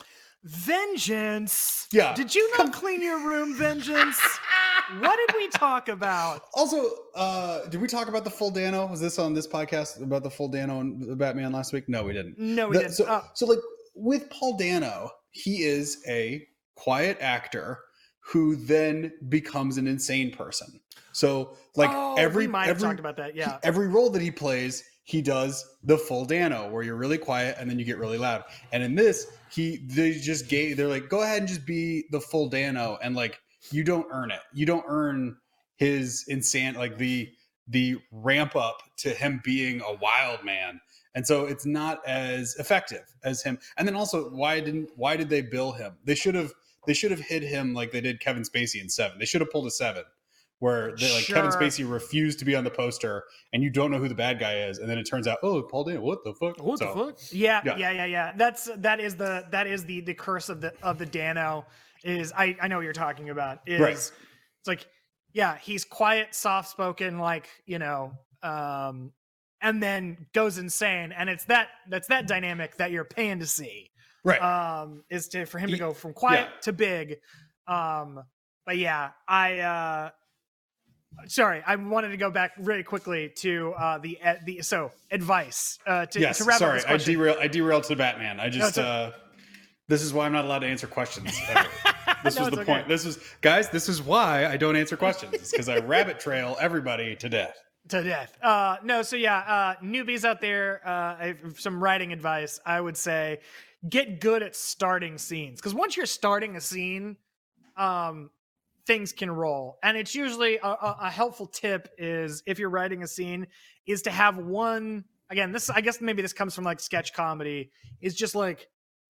vengeance. Yeah. Did you not clean your room, vengeance? what did we talk about? Also, uh, did we talk about the full Dano? Was this on this podcast about the full Dano and the Batman last week? No, we didn't. No, we The- didn't. So, Uh, so like with Paul Dano, he is a quiet actor who then becomes an insane person. So like oh, every we might have every talked about that. Yeah. every role that he plays, he does the full Dano, where you're really quiet and then you get really loud. And in this, he they just gave they're like, go ahead and just be the full Dano, and like you don't earn it. You don't earn his insane like the the ramp up to him being a wild man. And so it's not as effective as him. And then also, why didn't why did they bill him? They should have they should have hit him like they did Kevin Spacey in Seven. They should have pulled a Seven, where they, like Kevin Spacey refused to be on the poster, and you don't know who the bad guy is, and then it turns out, oh, Paul Dano, what the fuck? What So, the fuck? Yeah, yeah. yeah, yeah, yeah, That's that is the that is the the curse of the of the Dano is I I know what you're talking about is Right. it's like yeah he's quiet soft spoken like you know um and then goes insane and it's that that's that dynamic that you're paying to see right um is to for him to go from quiet yeah. to big um but yeah i uh sorry i wanted to go back really quickly to uh the uh, the so advice uh to, yes to wrap up sorry i derailed i derailed to batman i just it's o- uh this is why i'm not allowed to answer questions this No, was the okay. point this was guys this is why i don't answer questions it's because i rabbit trail everybody to death to death. Uh, no, so yeah, uh, newbies out there, uh, I- some writing advice. I would say get good at starting scenes because once you're starting a scene, um, things can roll. And it's usually a, a, helpful tip is if you're writing a scene, is to have one. Again, this I guess maybe this comes from like sketch comedy. Is just like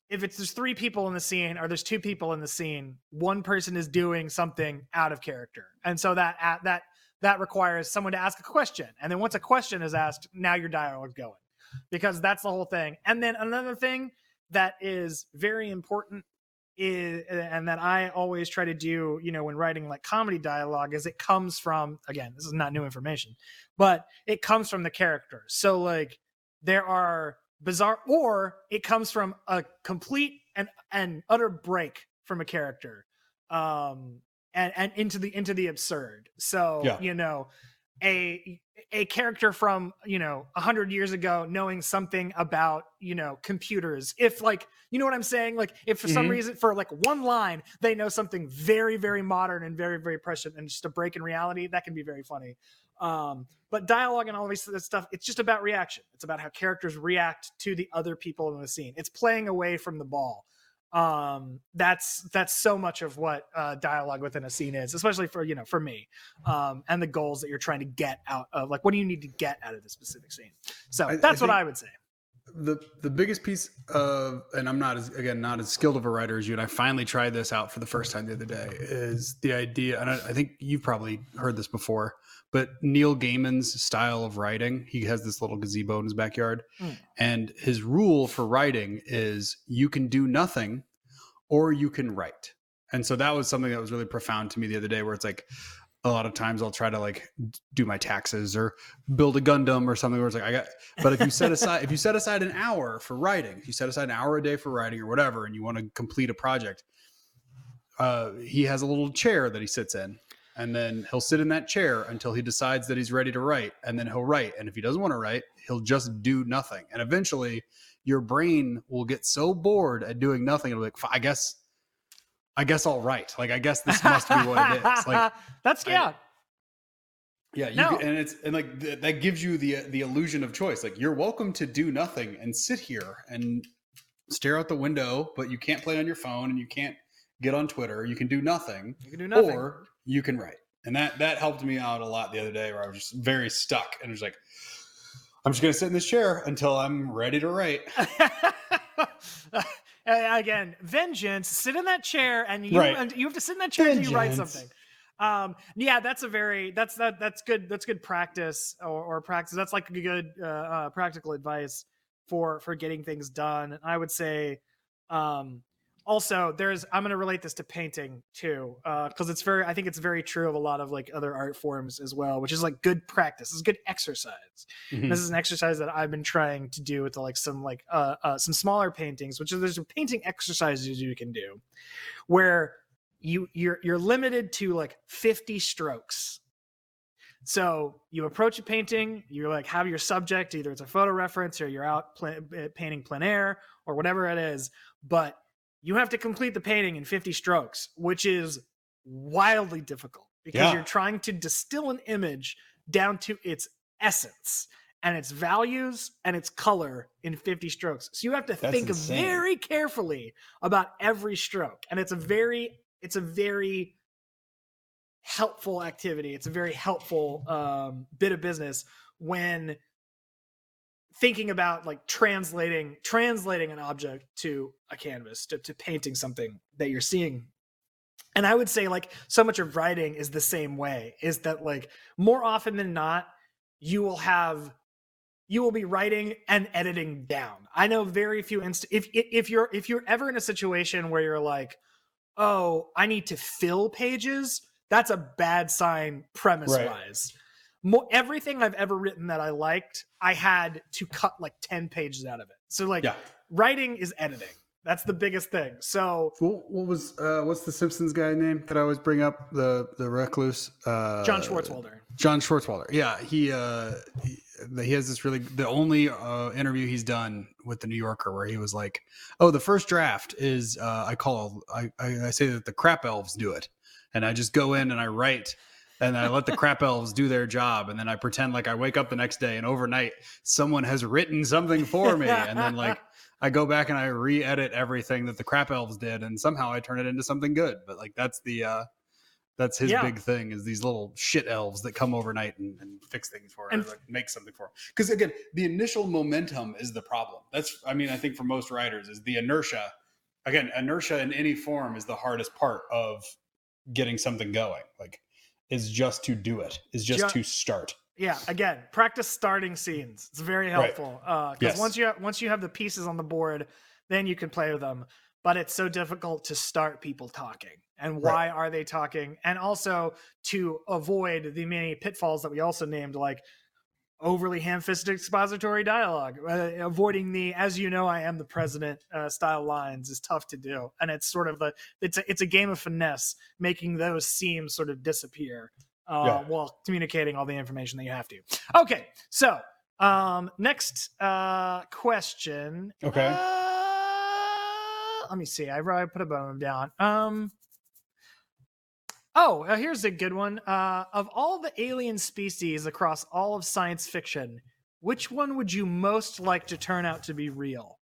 if it's there's three people in the scene or there's two people in the scene, one person is doing something out of character, and so that at, that that requires someone to ask a question. And then once a question is asked, now your dialogue's going because that's the whole thing. And then another thing that is very important is, and that I always try to do, you know, when writing like comedy dialogue is it comes from, again, this is not new information, but it comes from the characters. So like there are bizarre, or it comes from a complete and, and utter break from a character. Um, and, and into the into the absurd. So Yeah. you know, a a character from you know a hundred years ago knowing something about you know computers. If like you know what I'm saying, like if for some Mhm. reason for like one line they know something very very modern and very very prescient and just a break in reality, that can be very funny. Um, but dialogue and all this stuff, it's just about reaction. It's about how characters react to the other people in the scene. It's playing away from the ball um that's that's so much of what uh dialogue within a scene is especially for you know for me um and the goals that you're trying to get out of like what do you need to get out of the specific scene? So I- I that's what i would say. the the biggest piece of and I'm not as again not as skilled of a writer as you and I finally tried this out for the first time the other day is the idea and I, I think you've probably heard this before but Neil Gaiman's style of writing he has this little gazebo in his backyard Mm. and his rule for writing is you can do nothing or you can write and so that was something that was really profound to me the other day where it's like a lot of times I'll try to like do my taxes or build a Gundam or something where it's like I got but if you set aside if you set aside an hour for writing, if you set aside an hour a day for writing or whatever, and you want to complete a project, uh, he has a little chair that he sits in, and then he'll sit in that chair until he decides that he's ready to write, and then he'll write. And if he doesn't want to write, he'll just do nothing. And eventually, your brain will get so bored at doing nothing, it'll be like, I guess, I guess I'll write. Like, I guess this must be what it is. Like, that's I- yeah yeah, you No. and it's and like th- that gives you the the illusion of choice. Like you're welcome to do nothing and sit here and stare out the window, but you can't play on your phone and you can't get on Twitter. You can do nothing, you can do nothing or you can write. And that that helped me out a lot the other day, where I was just very stuck and was like, I'm just gonna sit in this chair until I'm ready to write. Again vengeance sit in that chair and you Right. and you have to sit in that chair until you write something um yeah that's a very that's that that's good that's good practice or, or practice that's like a good uh, uh practical advice for for getting things done i would say um also there's i'm going to relate this to painting too uh because it's very i think it's very true of a lot of like other art forms as well which is like good practice is good exercise Mhm. this is an exercise that I've been trying to do with like some like uh, uh some smaller paintings, which is there's some painting exercises you can do where you you're you're limited to like 50 strokes. So you approach a painting, you like have your subject, either it's a photo reference or you're out pla- uh, painting plein air or whatever it is, but you have to complete the painting in 50 strokes, which is wildly difficult because Yeah. you're trying to distill an image down to its essence and its values and its color in 50 strokes. So you have to That's think insane. very carefully about every stroke. And it's a very it's a very helpful activity. It's a very helpful um, bit of business when thinking about like translating translating an object to a canvas to, to painting something that you're seeing. And i would say like so much of writing is the same way is that like more often than not you will have you will be writing and editing down. I know very few inst if if you're if you're ever in a situation where you're like oh i need to fill pages that's a bad sign premise Right. Wise. Mo- everything I've ever written that I liked, I had to cut like 10 pages out of it. So like Yeah. writing is editing. That's the biggest thing. So What, what was uh, what's the Simpsons guy name that I always bring up? The the recluse. Uh, John Swartzwelder. John Swartzwelder. Yeah, he uh he, he has this really the only uh, interview he's done with the New Yorker where he was like, "Oh, the first draft is uh, I call I, I I say that the crap elves do it, and I just go in and I write." And I let the crap elves do their job, and then I pretend like I wake up the next day, and overnight someone has written something for me, and then like I go back and I re-edit everything that the crap elves did, and somehow I turn it into something good. But like that's the uh that's his Yeah. big thing is these little shit elves that come overnight and, and fix things for him, And- like make something for him. Because again, the initial momentum is the problem. That's I mean I think for most writers is the inertia. Again, inertia in any form is the hardest part of getting something going. Like is just to do it. Is just Ju- to start. Yeah, again, practice starting scenes. It's very Right. helpful uh, because Yes. once you have, once you have the pieces on the board, then you can play with them. But it's so difficult to start people talking, and Right. why are they talking? And also to avoid the many pitfalls that we also named, like overly ham-fisted expository dialogue. Uh, avoiding the "as you know, I am the president" uh, style lines is tough to do, and it's sort of a it's a it's a game of finesse, making those seams sort of disappear uh, Yeah. while communicating all the information that you have to. Okay, so um, next uh, question. Okay. Uh, let me see. I, I put a bone down. Um. Oh, uh, here's a good one. Uh, of all the alien species across all of science fiction, which one would you most like to turn out to be real?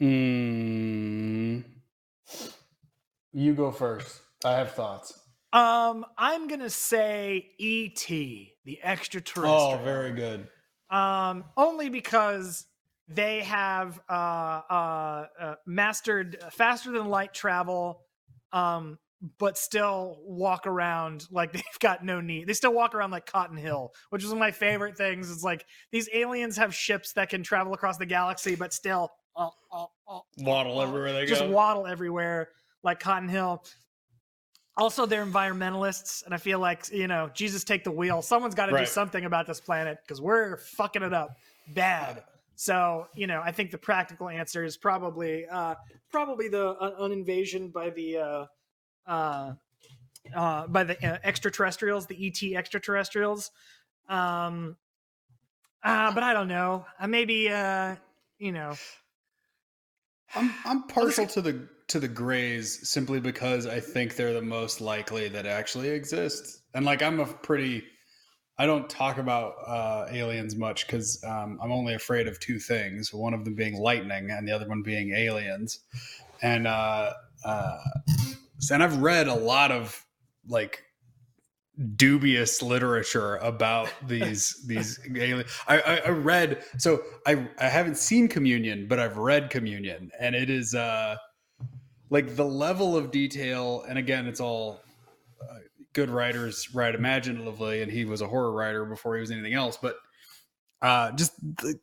Mm. You go first. I have thoughts. Um, I'm gonna say E.T., the extraterrestrial. Oh, very good. um, only because they have uh, uh, uh, mastered faster than light travel, um, but still walk around like they've got no need. They still walk around like Cotton Hill, which is one of my favorite things. It's like these aliens have ships that can travel across the galaxy, but still uh, uh, uh, Waddle everywhere they just go. Just waddle everywhere like Cotton Hill. Also, they're environmentalists, and I feel like you know, Jesus, take the wheel. Someone's got to do something about this planet because we're fucking it up bad. So, you know, I think the practical answer is probably uh, probably the uh, an invasion by the uh, uh, by the uh, extraterrestrials, the ET extraterrestrials. Um, uh, but I don't know. Uh, maybe uh, you know, I'm I'm partial to the to the grays simply because I think they're the most likely that actually exist. And like I'm a pretty I don't talk about uh, aliens much because um, I'm only afraid of two things. One of them being lightning, and the other one being aliens. And uh, uh, and I've read a lot of like dubious literature about these these alien. I, I, I read so I I haven't seen Communion, but I've read Communion, and it is uh like the level of detail. And again, it's all uh, good writers write imaginatively, and he was a horror writer before he was anything else. But uh just the,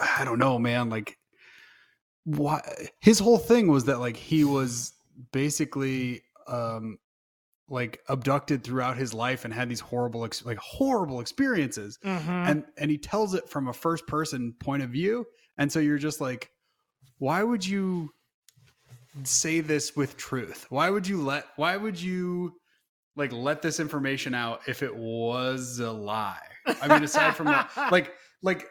I don't know, man. Like why his whole thing was that like he was basically um like abducted throughout his life and had these horrible ex- like horrible experiences mhm. and and he tells it from a first person point of view and so you're just like why would you say this with truth why would you let why would you like let this information out if it was a lie i mean aside from that like like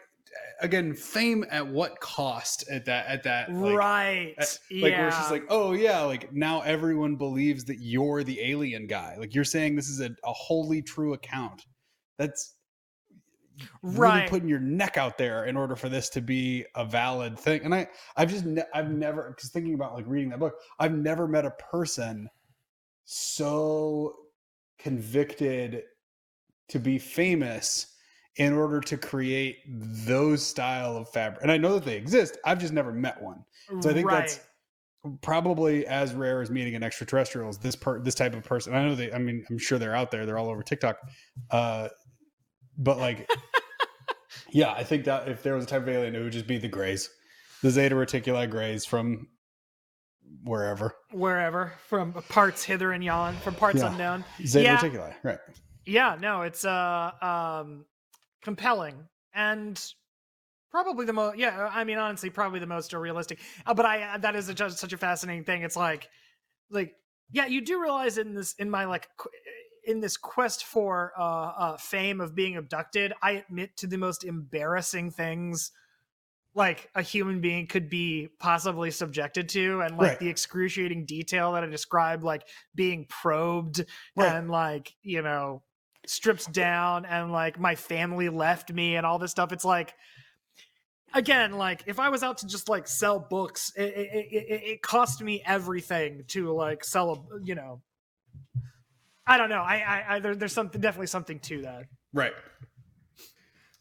again fame at what cost at that at that like, right. yeah. like where it's just like oh yeah like now everyone believes that you're the alien guy like you're saying this is a, a wholly true account that's really Right. putting your neck out there in order for this to be a valid thing and i i've just ne- i've never because thinking about like reading that book i've never met a person so convicted to be famous in order to create those style of fabric and i know that they exist i've just never met one so I think that's probably as rare as meeting an extraterrestrial is this per this type of person. I know they I mean I'm sure they're out there. They're all over TikTok. Uh but like yeah, I think that if there was a type of alien it would just be the grays. The Zeta Reticuli grays from wherever. wherever from parts hither and yon, from parts Yeah. unknown. Zeta Yeah. Reticuli, right? Yeah, no, it's uh um compelling and probably the most yeah, I mean honestly probably the most realistic. Uh, but I that is a, just such a fascinating thing. It's like like yeah, you do realize in this in my like qu- in this quest for uh, uh fame of being abducted, I admit to the most embarrassing things like a human being could be possibly subjected to and like Right. the excruciating detail that I described like being probed Right. and like you know stripped down and like my family left me and all this stuff. It's like again like if i was out to just like sell books it, it, it, it- cost me everything to like sell a you know i don't know. I i, I there, there's something definitely something to that. Right.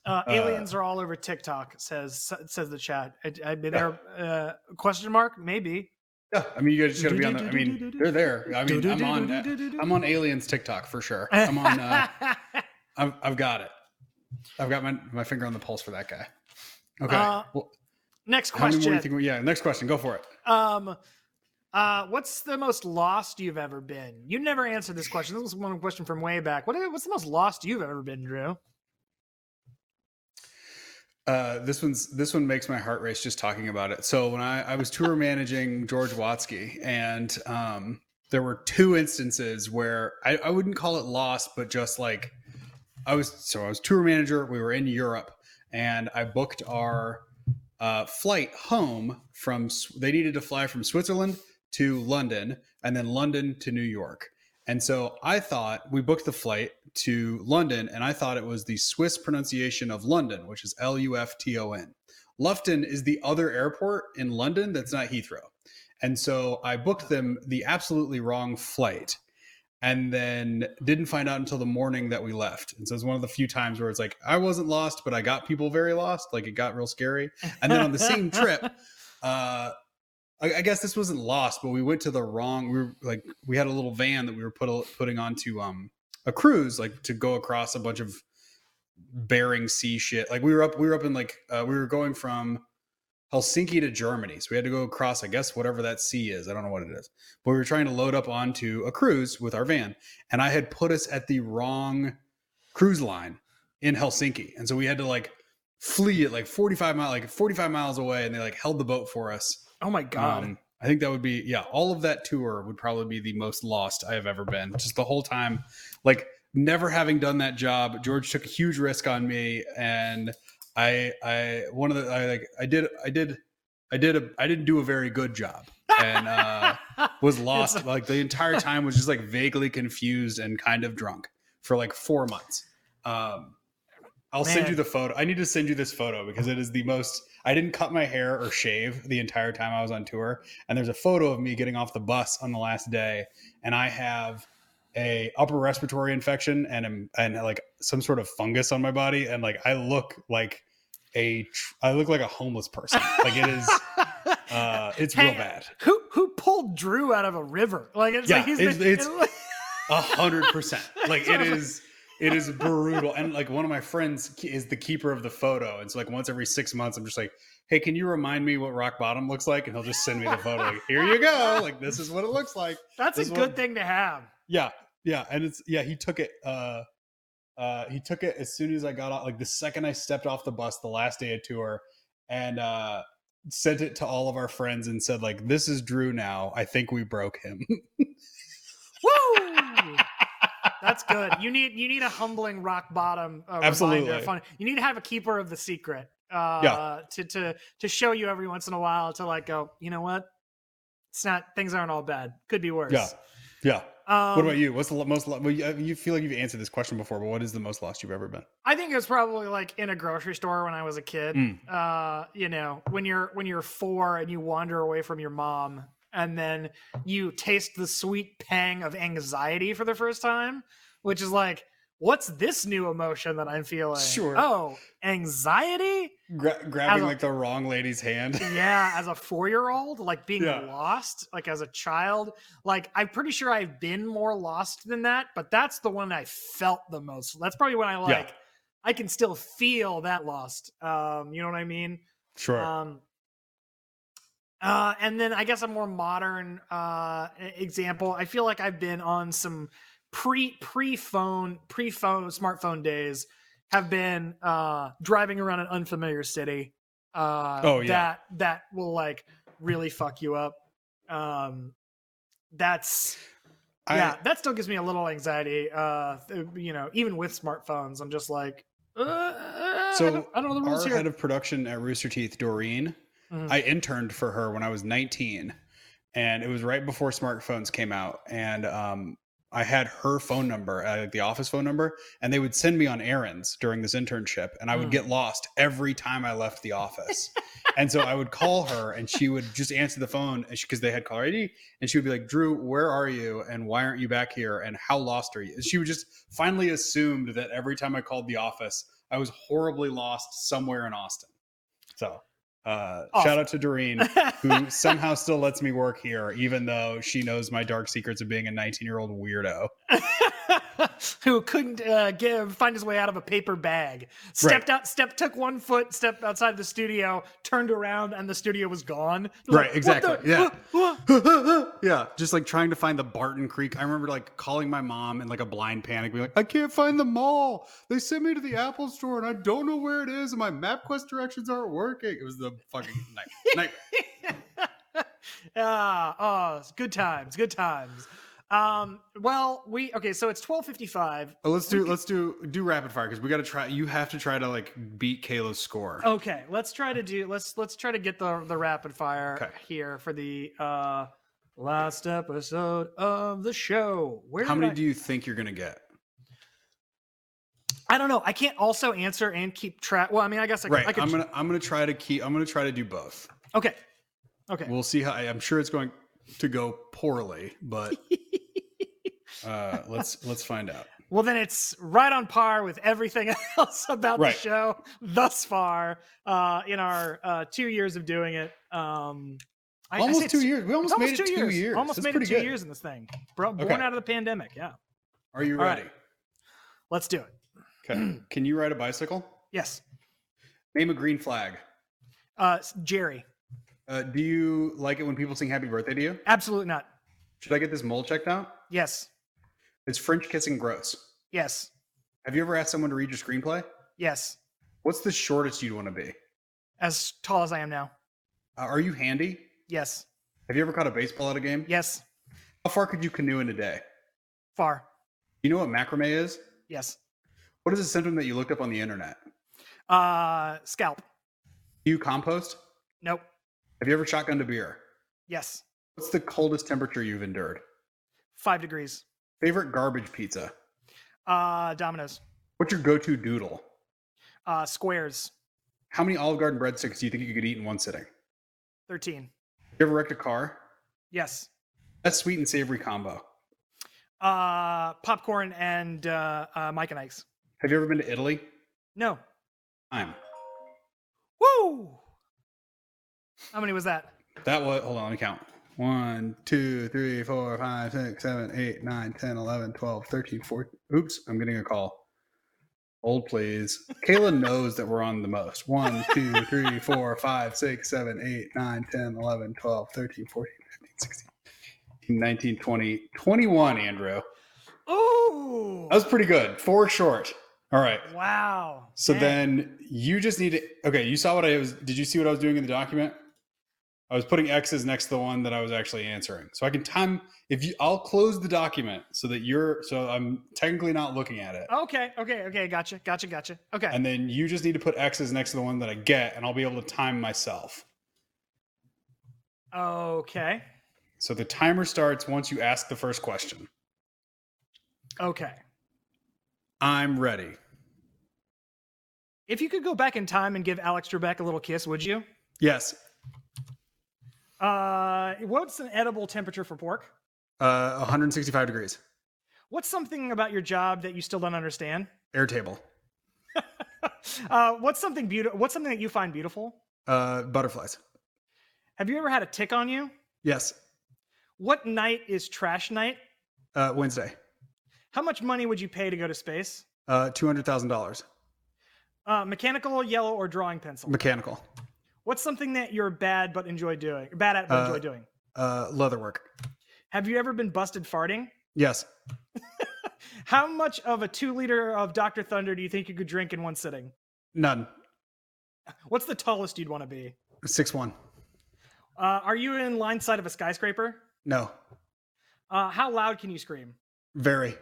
uh, aliens are all over tiktok says says the chat. I, I mean they're uh question mark? Maybe Yeah. I mean, you guys just gotta be on. The, I mean, they're there. I mean, I'm on. I'm on aliens TikTok for sure. I'm on. Uh, I've, I've got it. I've got my my finger on the pulse for that guy. Okay. Uh, well, next how many more do question think? Yeah. Next question. Go for it. Um, uh, what's the most lost you've ever been? You never answered this question. This was one question from way back. What? What's the most lost you've ever been, Drew? Uh, this one's this one makes my heart race just talking about it. So when I, I was tour managing George Watsky, and um, there were two instances where I, I wouldn't call it lost, but just like I was. So I was tour manager. We were in Europe, and I booked our uh, flight home from. They needed to fly from Switzerland to London, and then London to New York. And so I thought we booked the flight to London, and I thought it was the Swiss pronunciation of London, which is L U F T O N. Lufton is the other airport in London that's not Heathrow. And so I booked them the absolutely wrong flight and then didn't find out until the morning that we left. And so it's one of the few times where it's like, I wasn't lost, but I got people very lost. Like it got real scary. And then on the same trip, uh, I, I guess this wasn't lost, but we went to the wrong. We were like, we had a little van that we were put, putting onto um, a cruise, like to go across a bunch of Bering Sea shit. Like we were up, we were up in like, uh, we were going from Helsinki to Germany, so we had to go across, I guess, whatever that sea is. I don't know what it is, but we were trying to load up onto a cruise with our van, and I had put us at the wrong cruise line in Helsinki, and so we had to like flee it like 45 mile like 45 miles away and they like held the boat for us Oh my god! um, I think that would be yeah. All of that tour would probably be the most lost I have ever been. Just the whole time, like never having done that job. George took a huge risk on me, and I I one of the I like I did I did I did a I didn't do a very good job, and uh, was lost. like the entire time was just like vaguely confused and kind of drunk for like four months. Um, I'll send you the photo. I need to send you this photo because it is the most. I didn't cut my hair or shave the entire time I was on tour, and there's a photo of me getting off the bus on the last day, and I have a upper respiratory infection and am- and like some sort of fungus on my body, and like I look like a I look like a homeless person. Like it is. Uh, it's real bad. Who who pulled Drew out of a river? Like it's Yeah, like he's it's- it's- A hundred percent. Like it is. It is brutal. And like one of my friends is the keeper of the photo, and so like once every six months, I'm just like, "Hey, can you remind me what rock bottom looks like?" And he'll just send me the photo. Like, Here you go. Like this is what it looks like. that's a good one- thing to have. Yeah, yeah, and it's yeah. He took it. uh uh He took it as soon as I got off Like the second I stepped off the bus, the last day of tour, and uh sent it to all of our friends and said like, "This is Drew now. I think we broke him." Woo! That's good. You need you need a humbling rock bottom uh, Absolutely. reminder. You need to have a keeper of the secret. Uh, to to to show you every once in a while to like go. You know what? It's not. Things aren't all bad. Could be worse. Yeah. yeah. Um, what about you? What's the most? Well, you, you feel like you've answered this question before, but what is the most lost you've ever been? I think it was probably like in a grocery store when I was a kid. Mm. Uh, you know, when you're when you're four and you wander away from your mom, and then you taste the sweet pang of anxiety for the first time, which is like, what's this new emotion that I'm feeling? Sure. Oh, anxiety. Gra- grabbing a- like the wrong lady's hand. Yeah, as a four year old, like being Yeah. lost, like as a child, like I'm pretty sure I've been more lost than that, but that's the one I felt the most. That's probably when I Yeah. like, I can still feel that lost. Um, you know what I mean? Sure. Um, Uh, and then I guess a more modern uh, example. I feel like I've been on some pre pre phone pre phone smartphone days. Have been uh, driving around an unfamiliar city. Uh, Oh, yeah. that that will like really fuck you up. Um, that's I, yeah, that still gives me a little anxiety. Uh, you know, even with smartphones, I'm just like, uh, I So don't, I don't know the rules our here. head of production at Rooster Teeth, Doreen, Mhm. I interned for her when I was 19, and it was right before smartphones came out, and um, I had her phone number, uh, the office phone number, and they would send me on errands during this internship, and I would Mm. get lost every time I left the office. and so I would call her, and she would just answer the phone because they had caller ID, and she would be like, "Drew, where are you? And why aren't you back here? And how lost are you?" She would just finally assumed that every time I called the office, I was horribly lost somewhere in Austin. So, uh, Awesome. shout out to Doreen, who somehow still lets me work here, even though she knows my dark secrets of being a 19 year old weirdo. who couldn't uh, give find his way out of a paper bag. Stepped out, step took one foot, stepped outside the studio, turned around, and the studio was gone. Like, Right, what exactly, the- yeah. yeah, just like trying to find the Barton Creek. I remember like calling my mom in like a blind panic, being like, I can't find the mall. They sent me to the Apple store and I don't know where it is, and my MapQuest directions aren't working. It was the fucking night. night. ah, oh, it's good times, good times. Um, well, we okay, so it's twelve fifty five. Let's do let's do do rapid fire because we got to try. You have to try to like beat Kayla's score. Okay, let's try to do let's let's try to get the the rapid fire Okay. here for the uh last episode of the show. Where How many I- do you think you're gonna get? I don't know. I can't also answer and keep track. Well, I mean, I guess I could. Right. I could I'm gonna I'm gonna try to keep. I'm gonna try to do both. Okay. Okay. We'll see how. I'm sure it's going to go poorly, but uh, let's let's find out. Well, then it's right on par with everything else about Right. the show thus far uh, in our uh, two years of doing it. Um, I- I almost two years. We it's almost made it two years. Almost That's made it two good. years in this thing. Bro, born Okay. out of the pandemic. Yeah. Are you All right. ready? Let's do it. Okay. Can you ride a bicycle? Yes. Name a green flag. Uh, Jerry. Uh, do you like it when people sing happy birthday to you? Absolutely not. Should I get this mole checked out? Yes. Is French kissing gross? Yes. Have you ever asked someone to read your screenplay? Yes. What's the shortest you'd want to be? As tall as I am now. Uh, are you handy? Yes. Have you ever caught a baseball at a game? Yes. How far could you canoe in a day? Far. You know what macrame is? Yes. What is a symptom that you looked up on the internet? Uh, scalp. Do you compost? Nope. Have you ever shotgunned a beer? Yes. What's the coldest temperature you've endured? Five degrees. Favorite garbage pizza? Uh, Domino's. What's your go-to doodle? Uh, squares. How many Olive Garden breadsticks do you think you could eat in one sitting? 13. You ever wrecked a car? Yes. That's sweet and savory combo. Uh, popcorn and uh, uh, Mike and Ike's. Have you ever been to Italy? No. I'm. Woo! How many was that? That was, hold on, let me count. 1, 2, 3, 4, 5, 6, 7, 8, 9, 10, 11, 12, 13, 14. Oops, I'm getting a call. Hold, please. Kayla knows that we're on the most. 1, 2, 3, 4, 5, 6, 7, 8, 9, 10, 11, 12, 13, 14, 15, 16, 19, 20, 21, Andrew. Ooh! That was pretty good. Four short. All right. wow. So Dang. then you just need to. Okay, you saw what I was. Did you see what I was doing in the document? I was putting X's next to the one that I was actually answering, so I can time. If you, I'll close the document so that you're. So I'm technically not looking at it, Okay, okay, okay. Gotcha, gotcha, gotcha. Okay. and then you just need to put X's next to the one that I get, and I'll be able to time myself. okay. So the timer starts once you ask the first question. Okay. I'm ready. If you could go back in time and give Alex Trebek a little kiss, would you? Yes. Uh, what's an edible temperature for pork? Uh, 165 degrees. What's something about your job that you still don't understand? Airtable. uh, what's something beautiful? What's something that you find beautiful? Uh, butterflies. Have you ever had a tick on you? Yes. What night is trash night? Uh, Wednesday. How much money would you pay to go to space? Uh, two hundred thousand dollars. Uh, mechanical, yellow, or drawing pencil? Mechanical. What's something that you're bad but enjoy doing? Bad at but Uh, enjoy doing? Uh, leather work. Have you ever been busted farting? Yes. How much of a two liter of Dr. Thunder do you think you could drink in one sitting? None. What's the tallest you'd want to be? Six one. Uh, are you in line sight of a skyscraper? No. Uh, how loud can you scream? Very.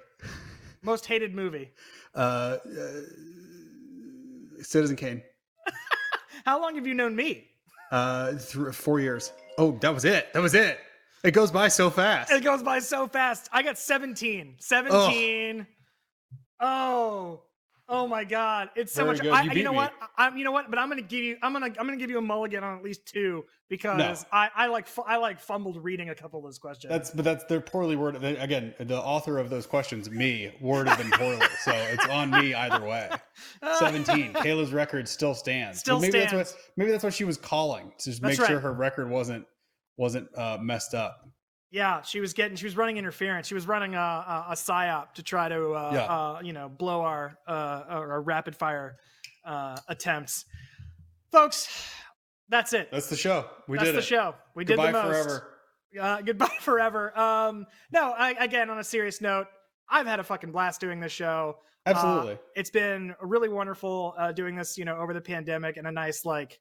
Most hated movie? Uh, uh, Citizen Kane. How long have you known me? Uh, th- four years. Oh, that was it. That was it. It goes by so fast. It goes by so fast. I got 17. 17. Oh. Oh my god. It's so Very much good. I, You you, know me. what? I'm you know what? But I'm going to give you I'm to I'm to give you a mulligan on at least two because No. I I like I like fumbled reading a couple of those questions. That's but that's they're poorly worded. Again, the author of those questions, me, worded them poorly. so it's on me either way. Seventeen. Kayla's record still stands. Still maybe that's stands. what maybe that's what she was calling to just That's make sure her record wasn't wasn't uh, messed up. Yeah, she was getting, she was running interference. She was running a, a, a psyop to try to, uh, Yeah. uh, you know, blow our, uh, our rapid fire uh, attempts. Folks, that's it. That's the show. We that's did the it. show. We Goodbye did the most. forever. Uh, goodbye forever. Um, no, I, again, on a serious note, I've had a fucking blast doing this show. Uh, Absolutely. it's been really wonderful uh, doing this, you know, over the pandemic and a nice, like,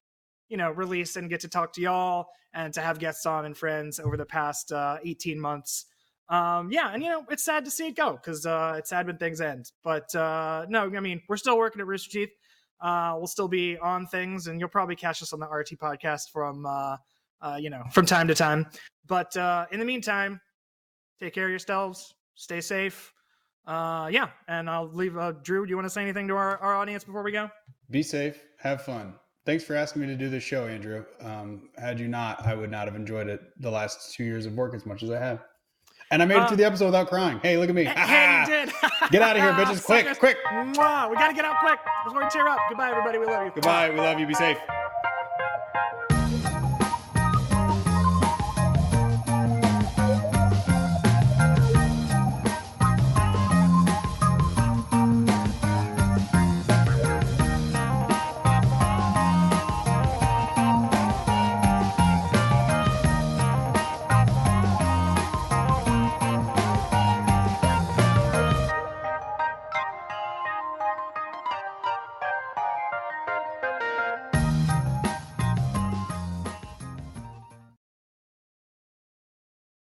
you know, release and get to talk to y'all and to have guests on and friends over the past uh, 18 months. Um, yeah, and you know, it's sad to see it go because uh, it's sad when things end. But uh, no, I mean, we're still working at Rooster Teeth. Uh, we'll still be on things, and you'll probably catch us on the RT podcast from, uh, uh, you know, from time to time. But in the meantime, take care of yourselves, stay safe. Yeah, and I'll leave. Drew, do you want to say anything to our, our audience before we go? Be safe. Have fun. Thanks for asking me to do this show, Andrew. Um, had you not, I would not have enjoyed it the last two years of work as much as I have. And I made it Uh, through the episode without crying. Hey, look at me. Hey, you did. Get outta here, bitches. Quick, quick. Mwah. We got to get out quick before we tear up. Goodbye, everybody. We love you. Goodbye. We love you. Be safe.